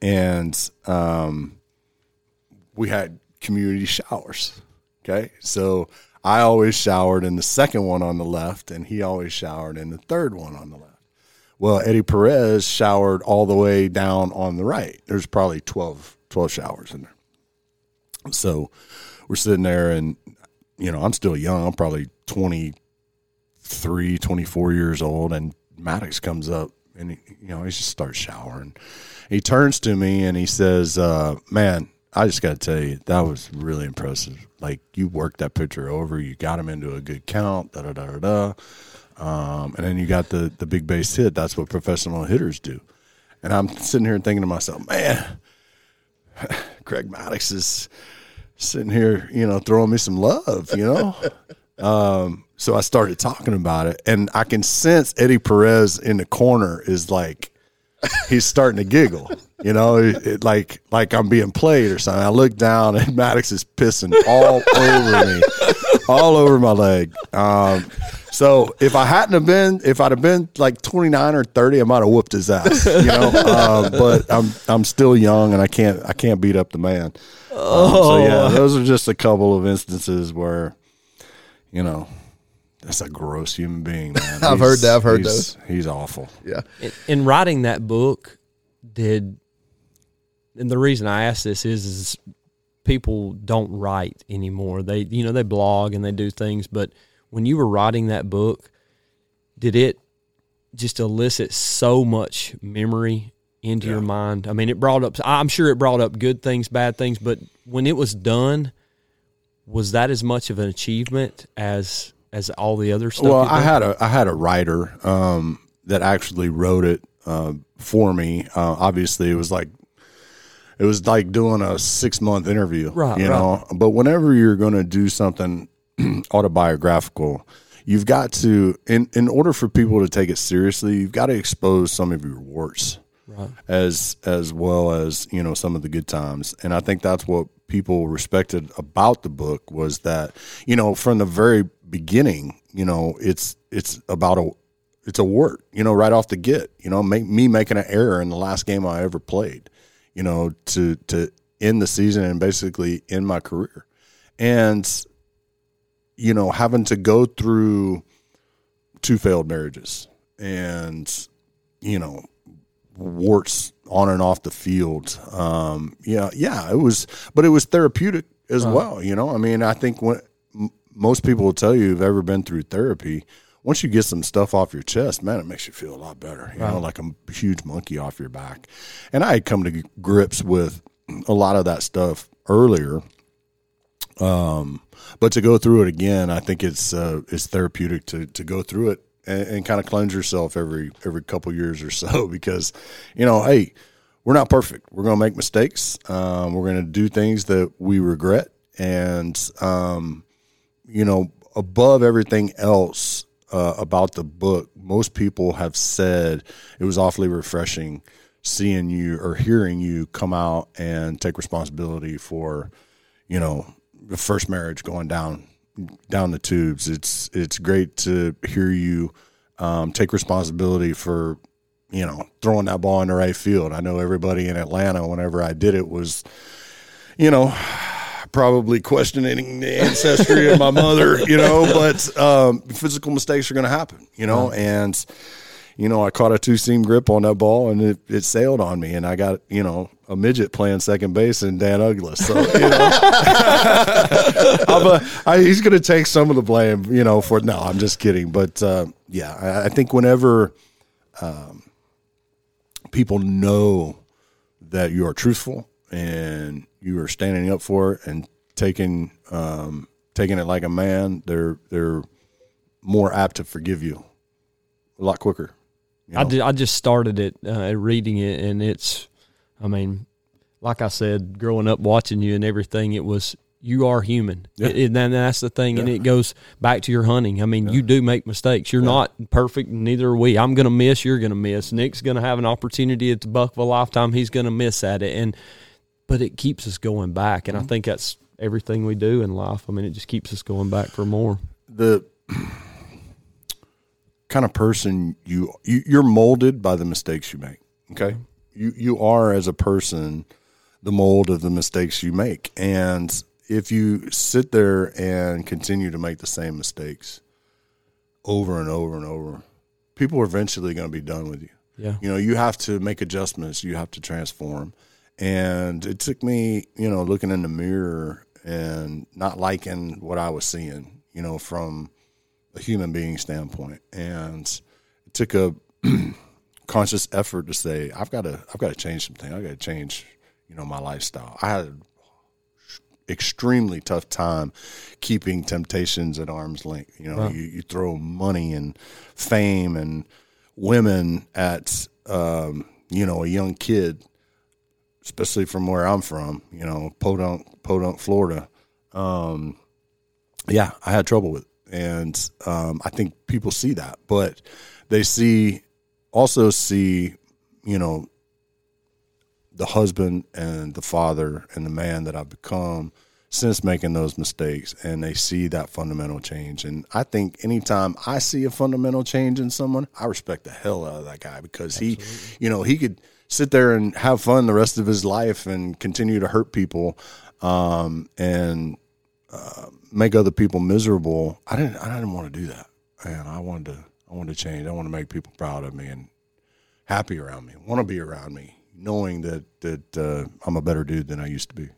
Speaker 4: and um, we had community showers. Okay, so I always showered in the second one on the left, and he always showered in the third one on the left. Well, Eddie Perez showered all the way down on the right. There's probably 12, 12 showers in there. So we're sitting there, and you know, I'm still young. I'm probably 23, 24 years old, and Maddux comes up, and he, you know, he just starts showering. He turns to me and he says, uh, "Man, I just got to tell you, that was really impressive. Like you worked that pitcher over, you got him into a good count, da da da da da, um, and then you got the the big base hit. That's what professional hitters do. And I'm sitting here thinking to myself, man, <sighs> Greg Maddux is sitting here, you know, throwing me some love, you know. <laughs> um, so I started talking about it, and I can sense Eddie Perez in the corner is like he's starting to giggle. You know, it, it, like like I'm being played or something. I look down and <laughs> Maddux is pissing all over me, all over my leg. Um, so if I hadn't have been, if I'd have been like 29 or 30, I might have whooped his ass. You know, uh, <laughs> but I'm I'm still young and I can't I can't beat up the man. Um, so yeah, those are just a couple of instances where, you know, that's a gross human being, man. <laughs>
Speaker 2: I've heard that. I've heard
Speaker 4: he's, He's awful.
Speaker 2: Yeah.
Speaker 1: In, in writing that book, did and the reason I ask this is, is people don't write anymore. They you know they blog and they do things, but when you were writing that book, did it just elicit so much memory into
Speaker 4: Yeah.
Speaker 1: your mind? I mean, it brought up. I'm sure it brought up good things, bad things, but when it was done, was that as much of an achievement as as all the other stuff?
Speaker 4: Well, I had a I had a writer um, that actually wrote it uh, for me. Uh, obviously, it was like it was like doing a six month interview,
Speaker 1: Right,
Speaker 4: You know, but whenever you're going to do something <clears throat> autobiographical, you've got to in in order for people to take it seriously, you've got to expose some of your warts
Speaker 1: Right.
Speaker 4: as as well as you know some of the good times and i think that's what people respected about the book was that you know from the very beginning you know it's it's about a it's a wart you know right off the get you know make me making an error in the last game i ever played you know to to end the season and basically end my career and you know having to go through two failed marriages and you know warts on and off the field. Um, yeah, yeah, it was, but it was therapeutic as well. You know, I mean, I think when most people will tell you who've ever been through therapy, once you get some stuff off your chest, man, it makes you feel a lot better. You know, like a huge monkey off your back. And I had come to grips with a lot of that stuff earlier. Um, but to go through it again, I think it's uh, it's therapeutic to to go through it and, and kind of cleanse yourself every every couple years or so <laughs> because you know, hey, we're not perfect. We're going to make mistakes. Um, we're going to do things that we regret, and um, you know, above everything else uh, about the book, most people have said it was awfully refreshing seeing you or hearing you come out and take responsibility for, you know, the first marriage going down down the tubes. It's it's great to hear you um, take responsibility for you know throwing that ball in the right field. I know everybody in Atlanta, whenever I did it, was you know probably questioning the ancestry of my mother, you know. <laughs> But um, physical mistakes are going to happen, you know, and you know, I caught a two seam grip on that ball and it, it sailed on me, and I got you know a midget playing second base and Dan Uggla. So you know, <laughs> a, I, he's going to take some of the blame, you know. For no, I'm just kidding. But uh, yeah, I, I think whenever um, people know that you are truthful and you are standing up for it and taking um, taking it like a man, they're they're more apt to forgive you a lot quicker. you
Speaker 1: I,
Speaker 4: know?
Speaker 1: ju- I just started it, uh, reading it, and it's, I mean, like I said, growing up watching you and everything, it was you are human,
Speaker 4: Yeah.
Speaker 1: It- and that's the thing, and it goes back to your hunting. I mean, you do make mistakes. You're not perfect, neither are we. I'm going to miss. You're going to miss. Nick's going to have an opportunity at the buck of a lifetime. He's going to miss at it, and but it keeps us going back, and I mm-hmm. think that's everything we do in life. I mean, it just keeps us going back for more.
Speaker 4: the <clears throat> kind of person you, you you're molded by the mistakes you make. Okay, mm-hmm. you you are as a person the mold of the mistakes you make, and if you sit there and continue to make the same mistakes over and over and over, people are eventually going to be done with you.
Speaker 5: Yeah.
Speaker 4: You know, you have to make adjustments, you have to transform. And it took me, you know, looking in the mirror and not liking what I was seeing, you know, from a human being standpoint. And it took a <clears throat> conscious effort to say, I've got to, I've got to change something. I've got to change, you know, my lifestyle. I had extremely tough time keeping temptations at arm's length. You know, you, you throw money and fame and women at um, you know a young kid, especially from where I'm from. You know, Podunk, Podunk, Florida. Um, yeah, I had trouble with, it. and um, I think people see that, but they see also see you know the husband and the father and the man that I've become since making those mistakes and they see that fundamental change. And I think anytime I see a fundamental change in someone, I respect the hell out of that guy because he, you know, he could sit there and have fun the rest of his life and continue to hurt people um, and uh, make other people miserable. I didn't, I didn't want to do that. And I wanted to, I wanted to change. I want to make people proud of me and happy around me, want to be around me knowing that that uh, I'm a better dude than I used to be.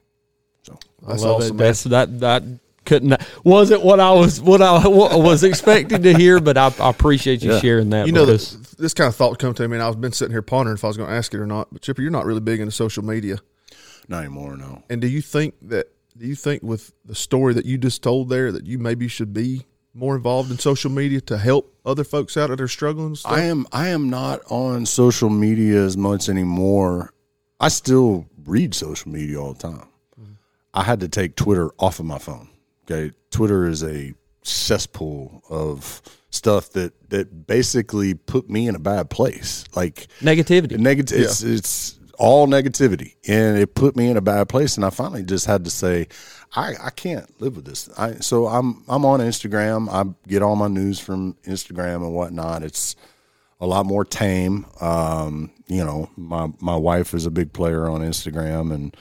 Speaker 4: So
Speaker 2: That's
Speaker 5: I love
Speaker 2: awesome,
Speaker 5: it.
Speaker 2: man.
Speaker 5: That's that that couldn't wasn't what I was what I what was expecting to hear, but I, I appreciate you
Speaker 4: Yeah.
Speaker 5: sharing that.
Speaker 2: You know, this, this kind of thought come to me, and I've been sitting here pondering if I was going to ask it or not. But Chipper, you're not really big into social media,
Speaker 4: not anymore. No.
Speaker 2: and do you think that? Do you think with the story that you just told there that you maybe should be more involved in social media to help other folks out that are struggling? Stuff?
Speaker 4: I am I am not on social media as much anymore. I still read social media all the time. Mm-hmm. I had to take Twitter off of my phone. Okay, Twitter is a cesspool of stuff that that basically put me in a bad place. Like
Speaker 5: negativity.
Speaker 4: negative it's, it's all negativity. And it put me in a bad place and i finally just had to say i, I can't live with this. I, so i'm i'm on instagram. I get all my news from instagram and whatnot. It's a lot more tame. Um, you know my my wife is a big player on instagram and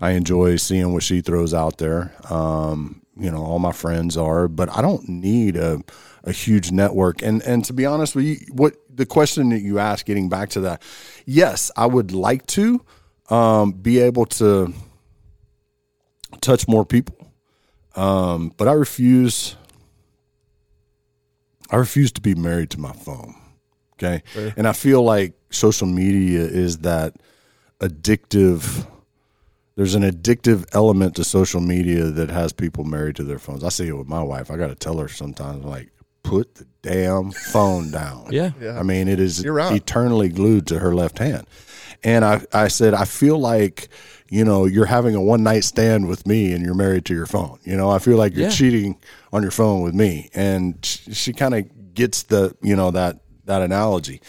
Speaker 4: i enjoy seeing what she throws out there. Um, you know all my friends are but i don't need a, a huge network. And and to be honest with you what the question that you asked getting back to that yes i would like to um, be able to touch more people um, but i refuse i refuse to be married to my phone okay? And i feel like social media is that addictive there's an addictive element to social media that has people married to their phones. I see it with my wife. I got to tell her sometimes, like, put the damn phone down.
Speaker 5: Yeah.
Speaker 2: Yeah.
Speaker 4: I mean, it is
Speaker 2: right.
Speaker 4: eternally glued to her left hand. And I, I said, I feel like, you know, you're having a one night stand with me and you're married to your phone. You know, I feel like you're
Speaker 5: Yeah.
Speaker 4: cheating on your phone with me. And she, she kind of gets the, you know, that, that analogy.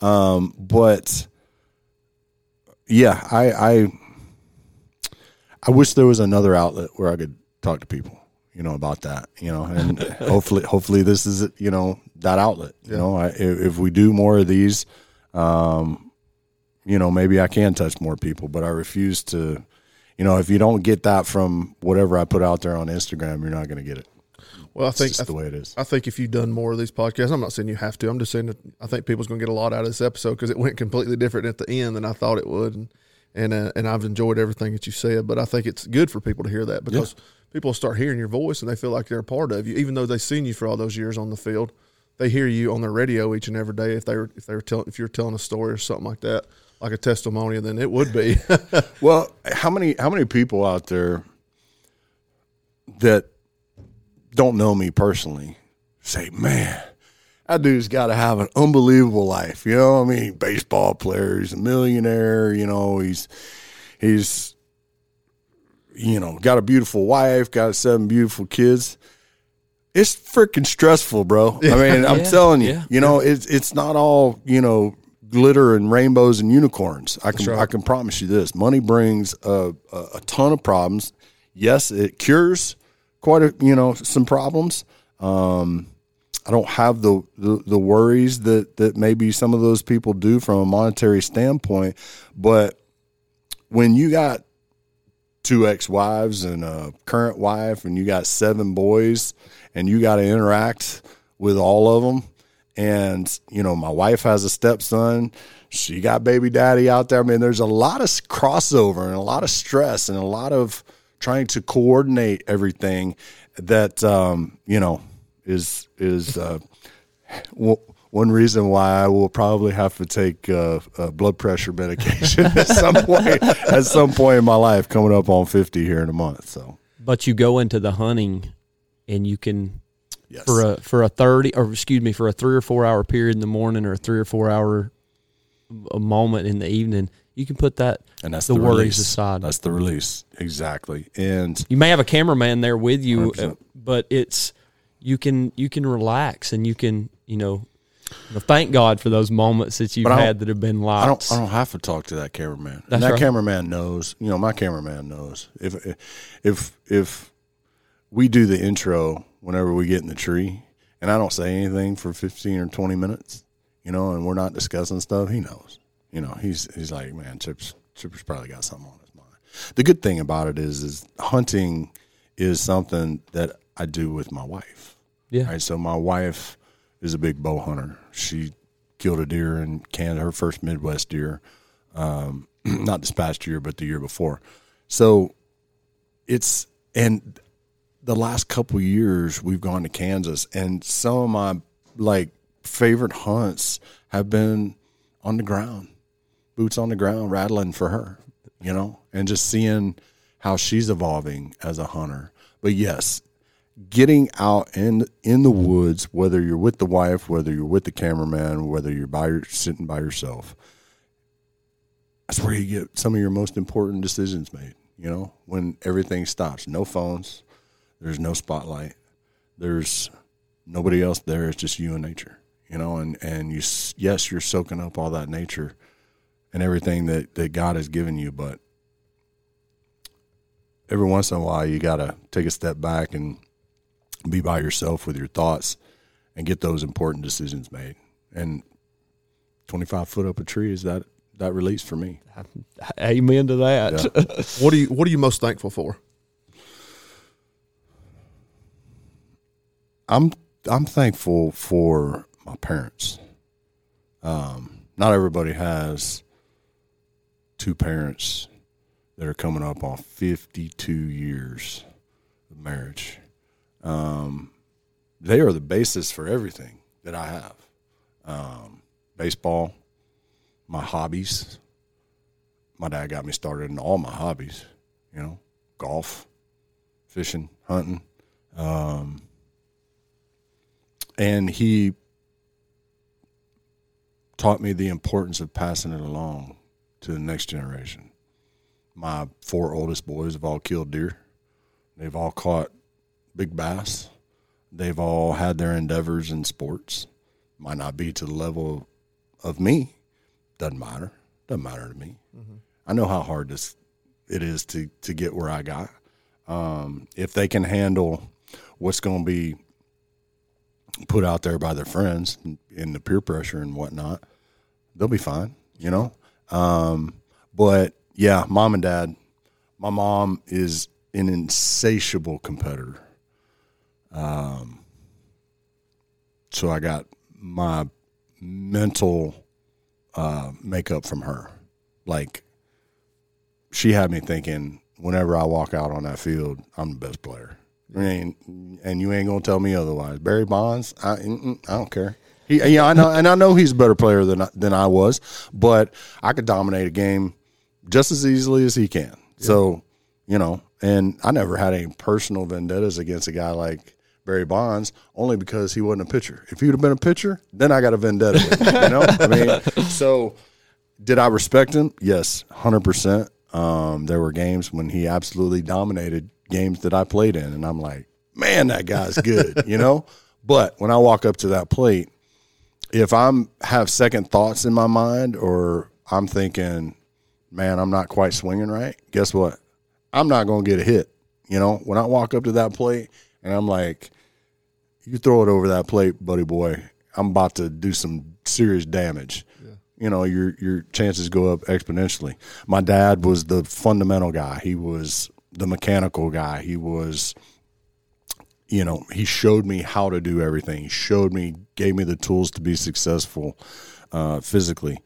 Speaker 4: Um, but yeah, I, I, I wish there was another outlet where I could talk to people, you know, about that, you know, and <laughs> hopefully, hopefully this is, you know, that outlet, you know, I, if, if we do more of these, um, you know, maybe I can touch more people, but I refuse to, you know, if you don't get that from whatever I put out there on Instagram, you're not going to get it.
Speaker 2: well, I think
Speaker 4: just
Speaker 2: I,
Speaker 4: the way it is.
Speaker 2: I think if you've done more of these podcasts, I'm not saying you have to. I'm just saying that I think people's going to get a lot out of this episode because it went completely different at the end than I thought it would, and and uh, and I've enjoyed everything that you said. But I think it's good for people to hear that because people start hearing your voice and they feel like they're a part of you, even though they've seen you for all those years on the field. They hear you on the radio each and every day. If they were if they were telling if you're telling a story or something like that, like a testimony, then it would be. <laughs>
Speaker 4: Well, how many how many people out there that don't know me personally say, "Man, that dude's got to have an unbelievable life." You know, I mean, baseball player, he's a millionaire. You know, he's he's you know got a beautiful wife, got seven beautiful kids. It's freaking stressful, bro. I mean, I'm <laughs> telling you,
Speaker 5: yeah.
Speaker 4: you know, it's it's not all you know glitter and rainbows and unicorns. I can
Speaker 2: right.
Speaker 4: I can promise you this: money brings a, a, a ton of problems. Yes, it cures quite a you know some problems. Um, I don't have the, the the worries that that maybe some of those people do from a monetary standpoint. But when you got two ex-wives and a current wife, and you got seven boys, and you got to interact with all of them, and you know my wife has a stepson. She got baby daddy out there. I mean, there's a lot of crossover and a lot of stress and a lot of trying to coordinate everything that um, you know is is uh, w- one reason why I will probably have to take uh, uh, blood pressure medication <laughs> at some point at some point in my life, coming up on fifty here in a month. So,
Speaker 5: But you go into the hunting, and you can
Speaker 4: yes,
Speaker 5: for a for a thirty or excuse me for a three or four hour period in the morning or a three or four hour a moment in the evening. You can put that
Speaker 4: and that's
Speaker 5: the,
Speaker 4: the,
Speaker 5: worries
Speaker 4: release.
Speaker 5: aside.
Speaker 4: That's the release exactly, and
Speaker 5: you may have a cameraman there with you,
Speaker 4: 100%.
Speaker 5: uh, but it's you can you can relax and you can you know. Thank God for those moments that you've
Speaker 4: But I don't-
Speaker 5: had that have been
Speaker 4: I don't. I don't have to talk to that cameraman. That
Speaker 5: right.
Speaker 4: cameraman knows. You know, my cameraman knows. If if if we do the intro whenever we get in the tree, and I don't say anything for fifteen or twenty minutes, you know, and we're not discussing stuff, he knows. You know, he's he's like, man, Chips Chipper's probably got something on his mind. The good thing about it is, is hunting is something that I do with my wife.
Speaker 5: Yeah.
Speaker 4: Right. So my wife is a big bow hunter. She killed a deer in Canada, her first Midwest deer, um, <clears throat> not this past year, but the year before. So it's and the last couple years we've gone to Kansas, and some of my like favorite hunts have been on the ground, boots on the ground, rattling for her, you know, and just seeing how she's evolving as a hunter. But yes, getting out in in the woods, whether you're with the wife, whether you're with the cameraman, whether you're by sitting by yourself, that's where you get some of your most important decisions made. You know, when everything stops, no phones, there's no spotlight, there's nobody else there. It's just you and nature. You know, and and you yes, you're soaking up all that nature and everything that that God has given you, but every once in a while you got to take a step back and be by yourself with your thoughts and get those important decisions made. And 25 foot up a tree is that that release for me. <laughs>
Speaker 5: Amen to that. <laughs>
Speaker 2: What do you What are you most thankful for?
Speaker 4: I'm I'm thankful for my parents. Um, not everybody has two parents that are coming up on 52 years of marriage. Um, they are the basis for everything that I have. Um, baseball, my hobbies. My dad got me started in all my hobbies. You know, golf, fishing, hunting. Um, and he taught me the importance of passing it along to the next generation. My four oldest boys have all killed deer. They've all caught big bass. They've all had their endeavors in sports. Might not be to the level of me. Doesn't matter. Doesn't matter to me. I know how hard this it is to to get where I got. Um, if they can handle what's going to be put out there by their friends and the peer pressure and whatnot, they'll be fine, you know. Um, but yeah, mom and dad. My mom is an insatiable competitor. Um, so I got my mental uh, makeup from her. Like she had me thinking, whenever I walk out on that field, I'm the best player. I mean, and you ain't gonna tell me otherwise. Barry Bonds, I, I don't care. He, yeah, I know, and I know he's a better player than I, than I was, but I could dominate a game just as easily as he can. So, you know, and I never had any personal vendettas against a guy like Barry Bonds, only because he wasn't a pitcher. If he would have been a pitcher, then I got a vendetta. With him, you know, I mean, <laughs> so did I respect him? Yes, hundred percent. Um, there were games when he absolutely dominated games that I played in, and I'm like, man, that guy's good, <laughs> you know. But when I walk up to that plate, if I'm have second thoughts in my mind, or I'm thinking, man, I'm not quite swinging right. Guess what? I'm not going to get a hit. You know, when I walk up to that plate and I'm like, you throw it over that plate, buddy boy, I'm about to do some serious damage. You know, your your chances go up exponentially. My dad was the fundamental guy. He was the mechanical guy. He was you know, he showed me how to do everything. He showed me, gave me the tools to be successful uh, physically,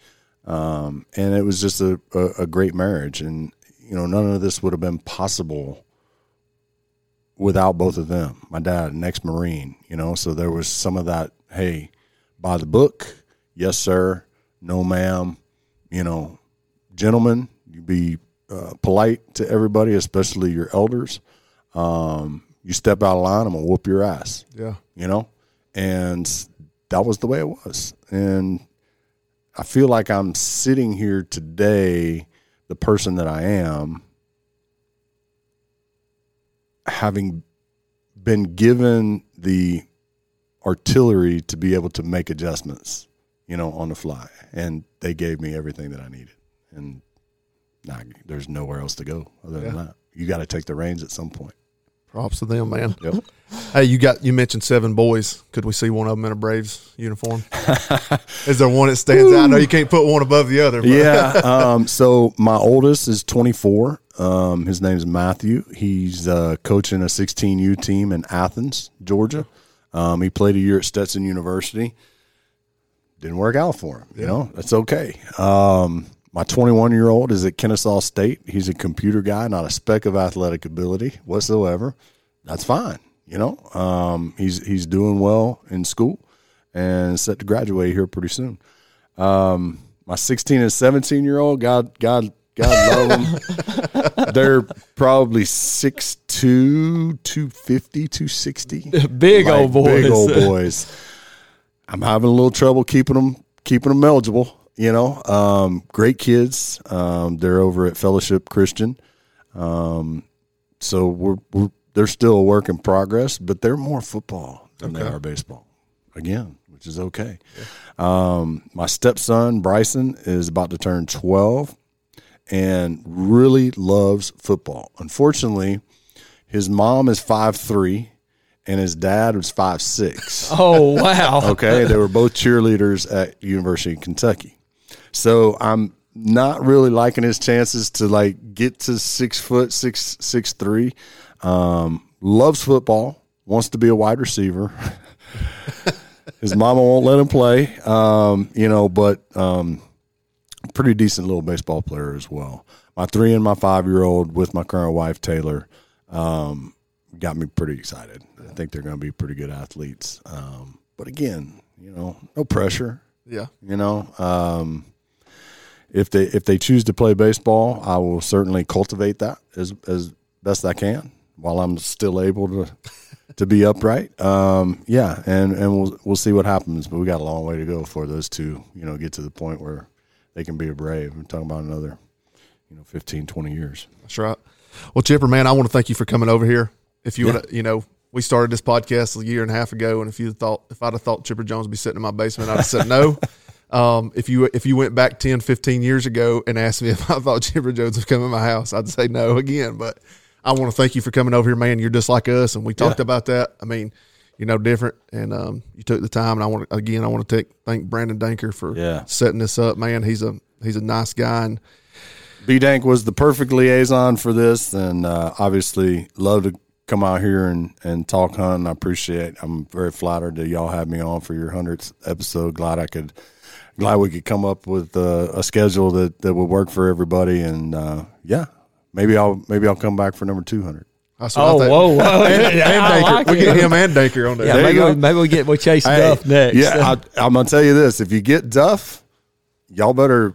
Speaker 4: um, and it was just a, a, a great marriage. And you know, none of this would have been possible without both of them. My dad, an ex-marine, you know, so there was some of that. Hey, by the book, yes, sir. No, ma'am. You know, gentlemen, you be uh, polite to everybody, especially your elders. Um, you step out of line, I'm gonna whoop your ass.
Speaker 2: Yeah.
Speaker 4: You know, and that was the way it was. And I feel like I'm sitting here today, the person that I am, having been given the artillery to be able to make adjustments, you know, on the fly. And they gave me everything that I needed. And nah, there's nowhere else to go other than that. You got to take the reins at some point.
Speaker 2: Props to them, man.
Speaker 4: Yep.
Speaker 2: Hey, you got you mentioned seven boys. Could we see one of them in a Braves uniform? <laughs> Is there one that stands out? I know you can't put one above the other.
Speaker 4: Yeah. <laughs> Um, so my oldest is 24. Um, his name's Matthew. He's uh, coaching a 16U team in Athens, Georgia. Um, he played a year at Stetson University. Didn't work out for him. You know, that's okay. Um, my 21 year old is at Kennesaw State. He's a computer guy, not a speck of athletic ability whatsoever. That's fine. You know, um, he's he's doing well in school and set to graduate here pretty soon. Um, my 16 and 17 year old, God, God, God love them. <laughs> They're probably 6'2", 250, 260.
Speaker 5: Big old boys.
Speaker 4: Big old boys. I'm having a little trouble keeping them keeping them eligible. You know, um, great kids. Um, they're over at Fellowship Christian. Um, so we're, we're they're still a work in progress, but they're more football than they are baseball. Again, which is okay. Um, my stepson Bryson is about to turn 12 and really loves football. Unfortunately, his mom is five three, and his dad was five six. <laughs>
Speaker 5: Oh wow!
Speaker 4: Okay, they were both cheerleaders at University of Kentucky. So I'm not really liking his chances to like get to six foot six six three. Um, loves football, wants to be a wide receiver. <laughs> his mama won't let him play. Um, you know, but um, pretty decent little baseball player as well. My three and my five year old with my current wife Taylor um, got me pretty excited. I think they're going to be pretty good athletes. Um, but again, you know, no pressure.
Speaker 2: yeah.
Speaker 4: You know, um, if they if they choose to play baseball, I will certainly cultivate that as as best I can while I'm still able to to be upright. Um, yeah, and and we'll we'll see what happens. But we got a long way to go for those two. You know, get to the point where they can be a brave. We're talking about another, you know, 15, 20 years.
Speaker 2: That's right. Well, Chipper, man, I want to thank you for coming over here. If you would, you know, we started this podcast a year and a half ago, and if you thought, if I'd have thought Chipper Jones would be sitting in my basement, I'd have said no. Um, if you if you went back 10, 15 years ago and asked me if I thought Chipper Jones would come in my house, I'd say no again. But I want to thank you for coming over here, man. You're just like us, and we talked about that. I mean, you're no different, and um, you took the time. and I want to, again, I want to take, thank Brandon Danker for
Speaker 4: Yeah.
Speaker 2: setting this up, man. He's a he's a nice guy, and
Speaker 4: B Dank was the perfect liaison for this, and uh, obviously love to come out here and, and talk hunting. I appreciate. I'm very flattered that y'all had me on for your hundredth episode. Glad I could, glad we could come up with uh, a schedule that, that would work for everybody. And uh, yeah, maybe I'll maybe I'll come back for number two hundred.
Speaker 2: that's what
Speaker 5: Oh
Speaker 2: I
Speaker 5: whoa whoa! <laughs>
Speaker 2: and, <laughs>
Speaker 5: Yeah,
Speaker 2: and
Speaker 5: like
Speaker 2: we get him and Danker on there.
Speaker 5: Yeah,
Speaker 4: There
Speaker 5: maybe we, maybe we get we chase Duff next.
Speaker 4: Yeah, I, I'm gonna tell you this: if you get Duff, y'all better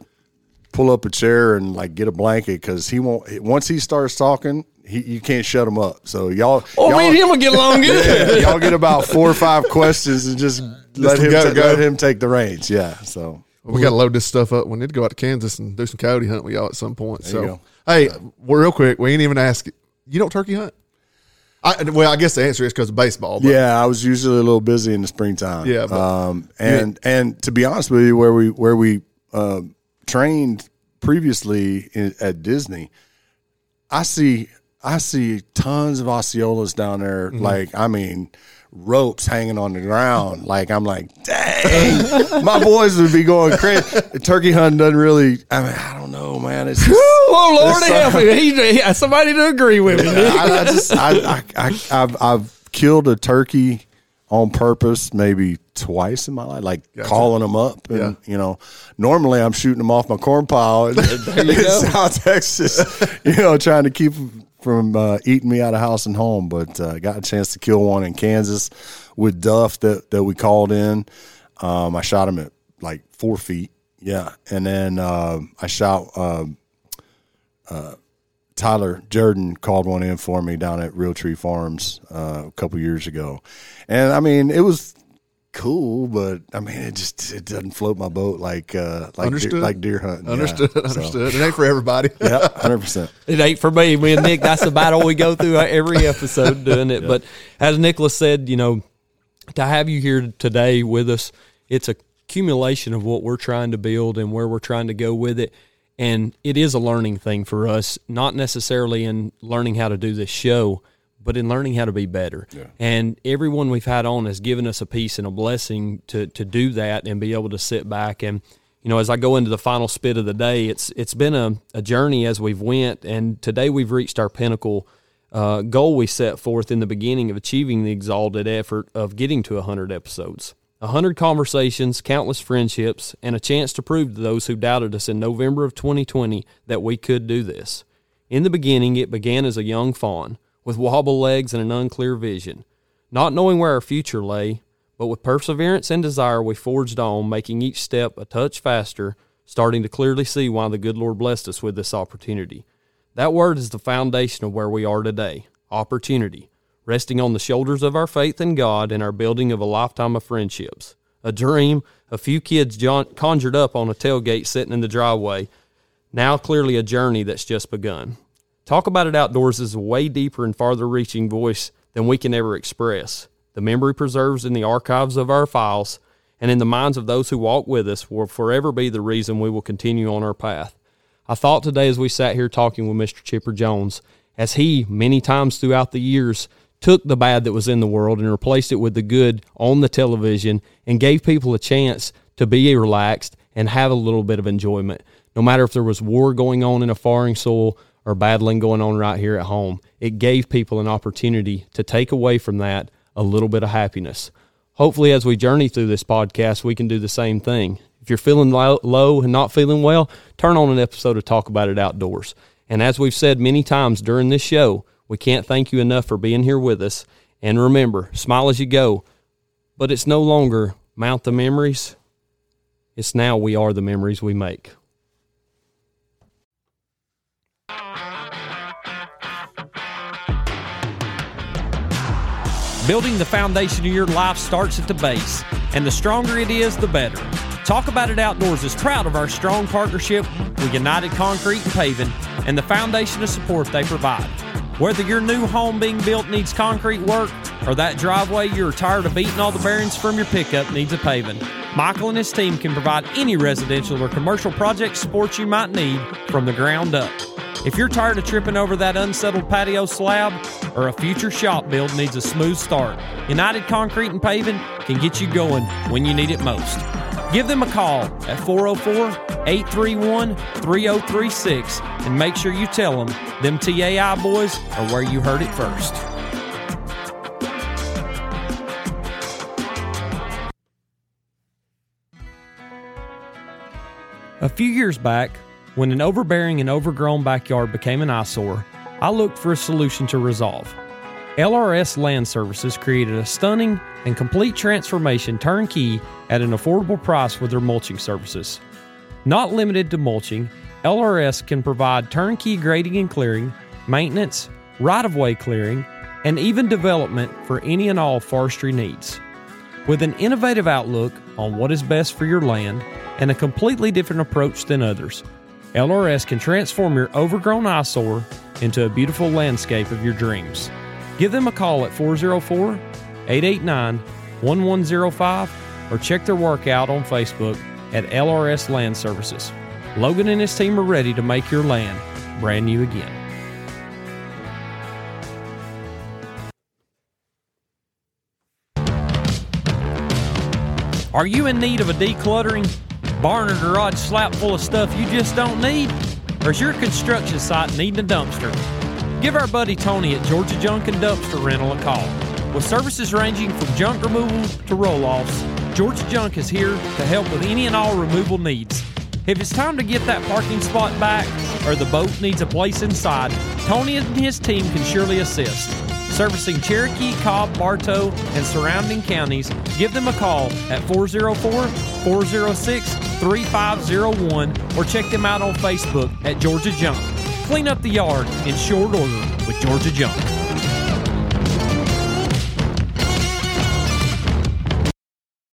Speaker 4: pull up a chair and like get a blanket because he won't. Once he starts talking, he you can't shut him up. So y'all,
Speaker 5: Oh,
Speaker 4: y'all,
Speaker 5: me and him will get along <laughs> good.
Speaker 4: yeah, y'all get about four or five questions and just, let him
Speaker 2: go,
Speaker 4: ta-
Speaker 2: go.
Speaker 4: let him take the reins. Yeah. So
Speaker 2: we got to load this stuff up. We need to go out to Kansas and do some coyote hunt with y'all at some point.
Speaker 4: you
Speaker 2: so,
Speaker 4: go.
Speaker 2: hey, well, real quick, we ain't even ask. You don't turkey hunt? I, well, I guess the answer is because of baseball. But
Speaker 4: yeah, I was usually a little busy in the springtime.
Speaker 2: Yeah, but-
Speaker 4: um, and and to be honest with you, where we where we uh, trained previously in, at Disney, I see I see tons of Osceolas down there.
Speaker 2: Mm-hmm.
Speaker 4: Like I mean, ropes hanging on the ground. Like I'm like, dang, <laughs> my boys would be going crazy. Turkey hunting doesn't really. I mean, I don't know, man. It's just,
Speaker 1: Oh Lord
Speaker 4: It's
Speaker 1: help me! He, he- somebody to agree with me.
Speaker 4: I, I just I, I, I I've, I've killed a turkey on purpose maybe twice in my life, like calling them up, and
Speaker 2: Yeah.
Speaker 4: you know, normally I'm shooting them off my corn pile <laughs> in, in South Texas, you know, trying to keep 'em from uh, eating me out of house and home. But uh, got a chance to kill one in Kansas with Duff that that we called in. Um, I shot him at like four feet, yeah, and then um I shot. Um, Tyler Jordan called one in for me down at Realtree Farms uh, a couple years ago, and I mean it was cool, but I mean it just it doesn't float my boat like uh, like deer, like deer hunting. yeah.
Speaker 2: Understood.
Speaker 4: So,
Speaker 2: Understood. It ain't for everybody. <laughs>
Speaker 4: yeah, hundred percent.
Speaker 1: It ain't for me. Me and Nick, that's the battle we go through every <laughs> episode doing it. But as Nicholas said, you know, to have you here today with us, it's a accumulation of what we're trying to build and where we're trying to go with it. And it is a learning thing for us, not necessarily in learning how to do this show, but in learning how to be better. And everyone we've had on has given us a piece and a blessing to to do that and be able to sit back and you know, as I go into the final spit of the day, it's it's been a, a journey as we've went, and today we've reached our pinnacle uh, goal we set forth in the beginning of achieving the exalted effort of getting to 100 episodes. 100 conversations, countless friendships, and a chance to prove to those who doubted us in November of 2020 that we could do this. In the beginning, it began as a young fawn with wobble legs and an unclear vision. Not knowing where our future lay, but with perseverance and desire, we forged on, making each step a touch faster, starting to clearly see why the good Lord blessed us with this opportunity. That word is the foundation of where we are today opportunity, resting on the shoulders of our faith in God and our building of a lifetime of friendships. A dream a few kids conjured up on a tailgate sitting in the driveway, now clearly a journey that's just begun. Talk About It Outdoors is a way deeper and farther reaching voice than we can ever express. The memory preserves in the archives of our files and in the minds of those who walk with us will forever be the reason we will continue on our path. I thought today as we sat here talking with Mr. Chipper Jones, as he, many times throughout the years, took the bad that was in the world and replaced it with the good on the television and gave people a chance to be relaxed and have a little bit of enjoyment. No matter if there was war going on in a foreign soil or battling going on right here at home, it gave people an opportunity to take away from that a little bit of happiness. Hopefully, as we journey through this podcast, we can do the same thing. If you're feeling low, low and not feeling well, turn on an episode of Talk About It Outdoors. And as we've said many times during this show, we can't thank you enough for being here with us. And remember, smile as you go, but it's no longer mount the memories. It's now we are the memories we make.
Speaker 6: Building the foundation of your life starts at the base, and the stronger it is, the better. Talk About It Outdoors is proud of our strong partnership with United Concrete and Paving and the foundation of support they provide. Whether your new home being built needs concrete work or that driveway you're tired of eating all the bearings from your pickup needs a paving, Michael and his team can provide any residential or commercial project support you might need from the ground up. If you're tired of tripping over that unsettled patio slab or a future shop build needs a smooth start, United Concrete and Paving can get you going when you need it most. Give them a call at 404 831 3036 and make sure you tell them them TAI boys are where you heard it first. A few years back, when an overbearing and overgrown backyard became an eyesore, I looked for a solution to resolve. LRS Land Services created a stunning and complete transformation turnkey at an affordable price with their mulching services. Not limited to mulching, LRS can provide turnkey grading and clearing, maintenance, right of way clearing, and even development for any and all forestry needs. With an innovative outlook on what is best for your land and a completely different approach than others, LRS can transform your overgrown eyesore into a beautiful landscape of your dreams. Give them a call at 404 889 1105 or check their work out on Facebook at LRS Land Services. Logan and his team are ready to make your land brand new again.
Speaker 1: Are you in need of a decluttering? Barn or garage slap full of stuff you just don't need? Or is your construction site needing a dumpster? Give our buddy Tony at Georgia Junk and Dumpster Rental a call. With services ranging from junk removal to roll offs, Georgia Junk is here to help with any and all removal needs. If it's time to get that parking spot back or the boat needs a place inside, Tony and his team can surely assist. Servicing Cherokee, Cobb, Bartow, and surrounding counties, give them a call at 404 406 3501 or check them out on Facebook at Georgia Junk. Clean up the yard in short order with Georgia Junk.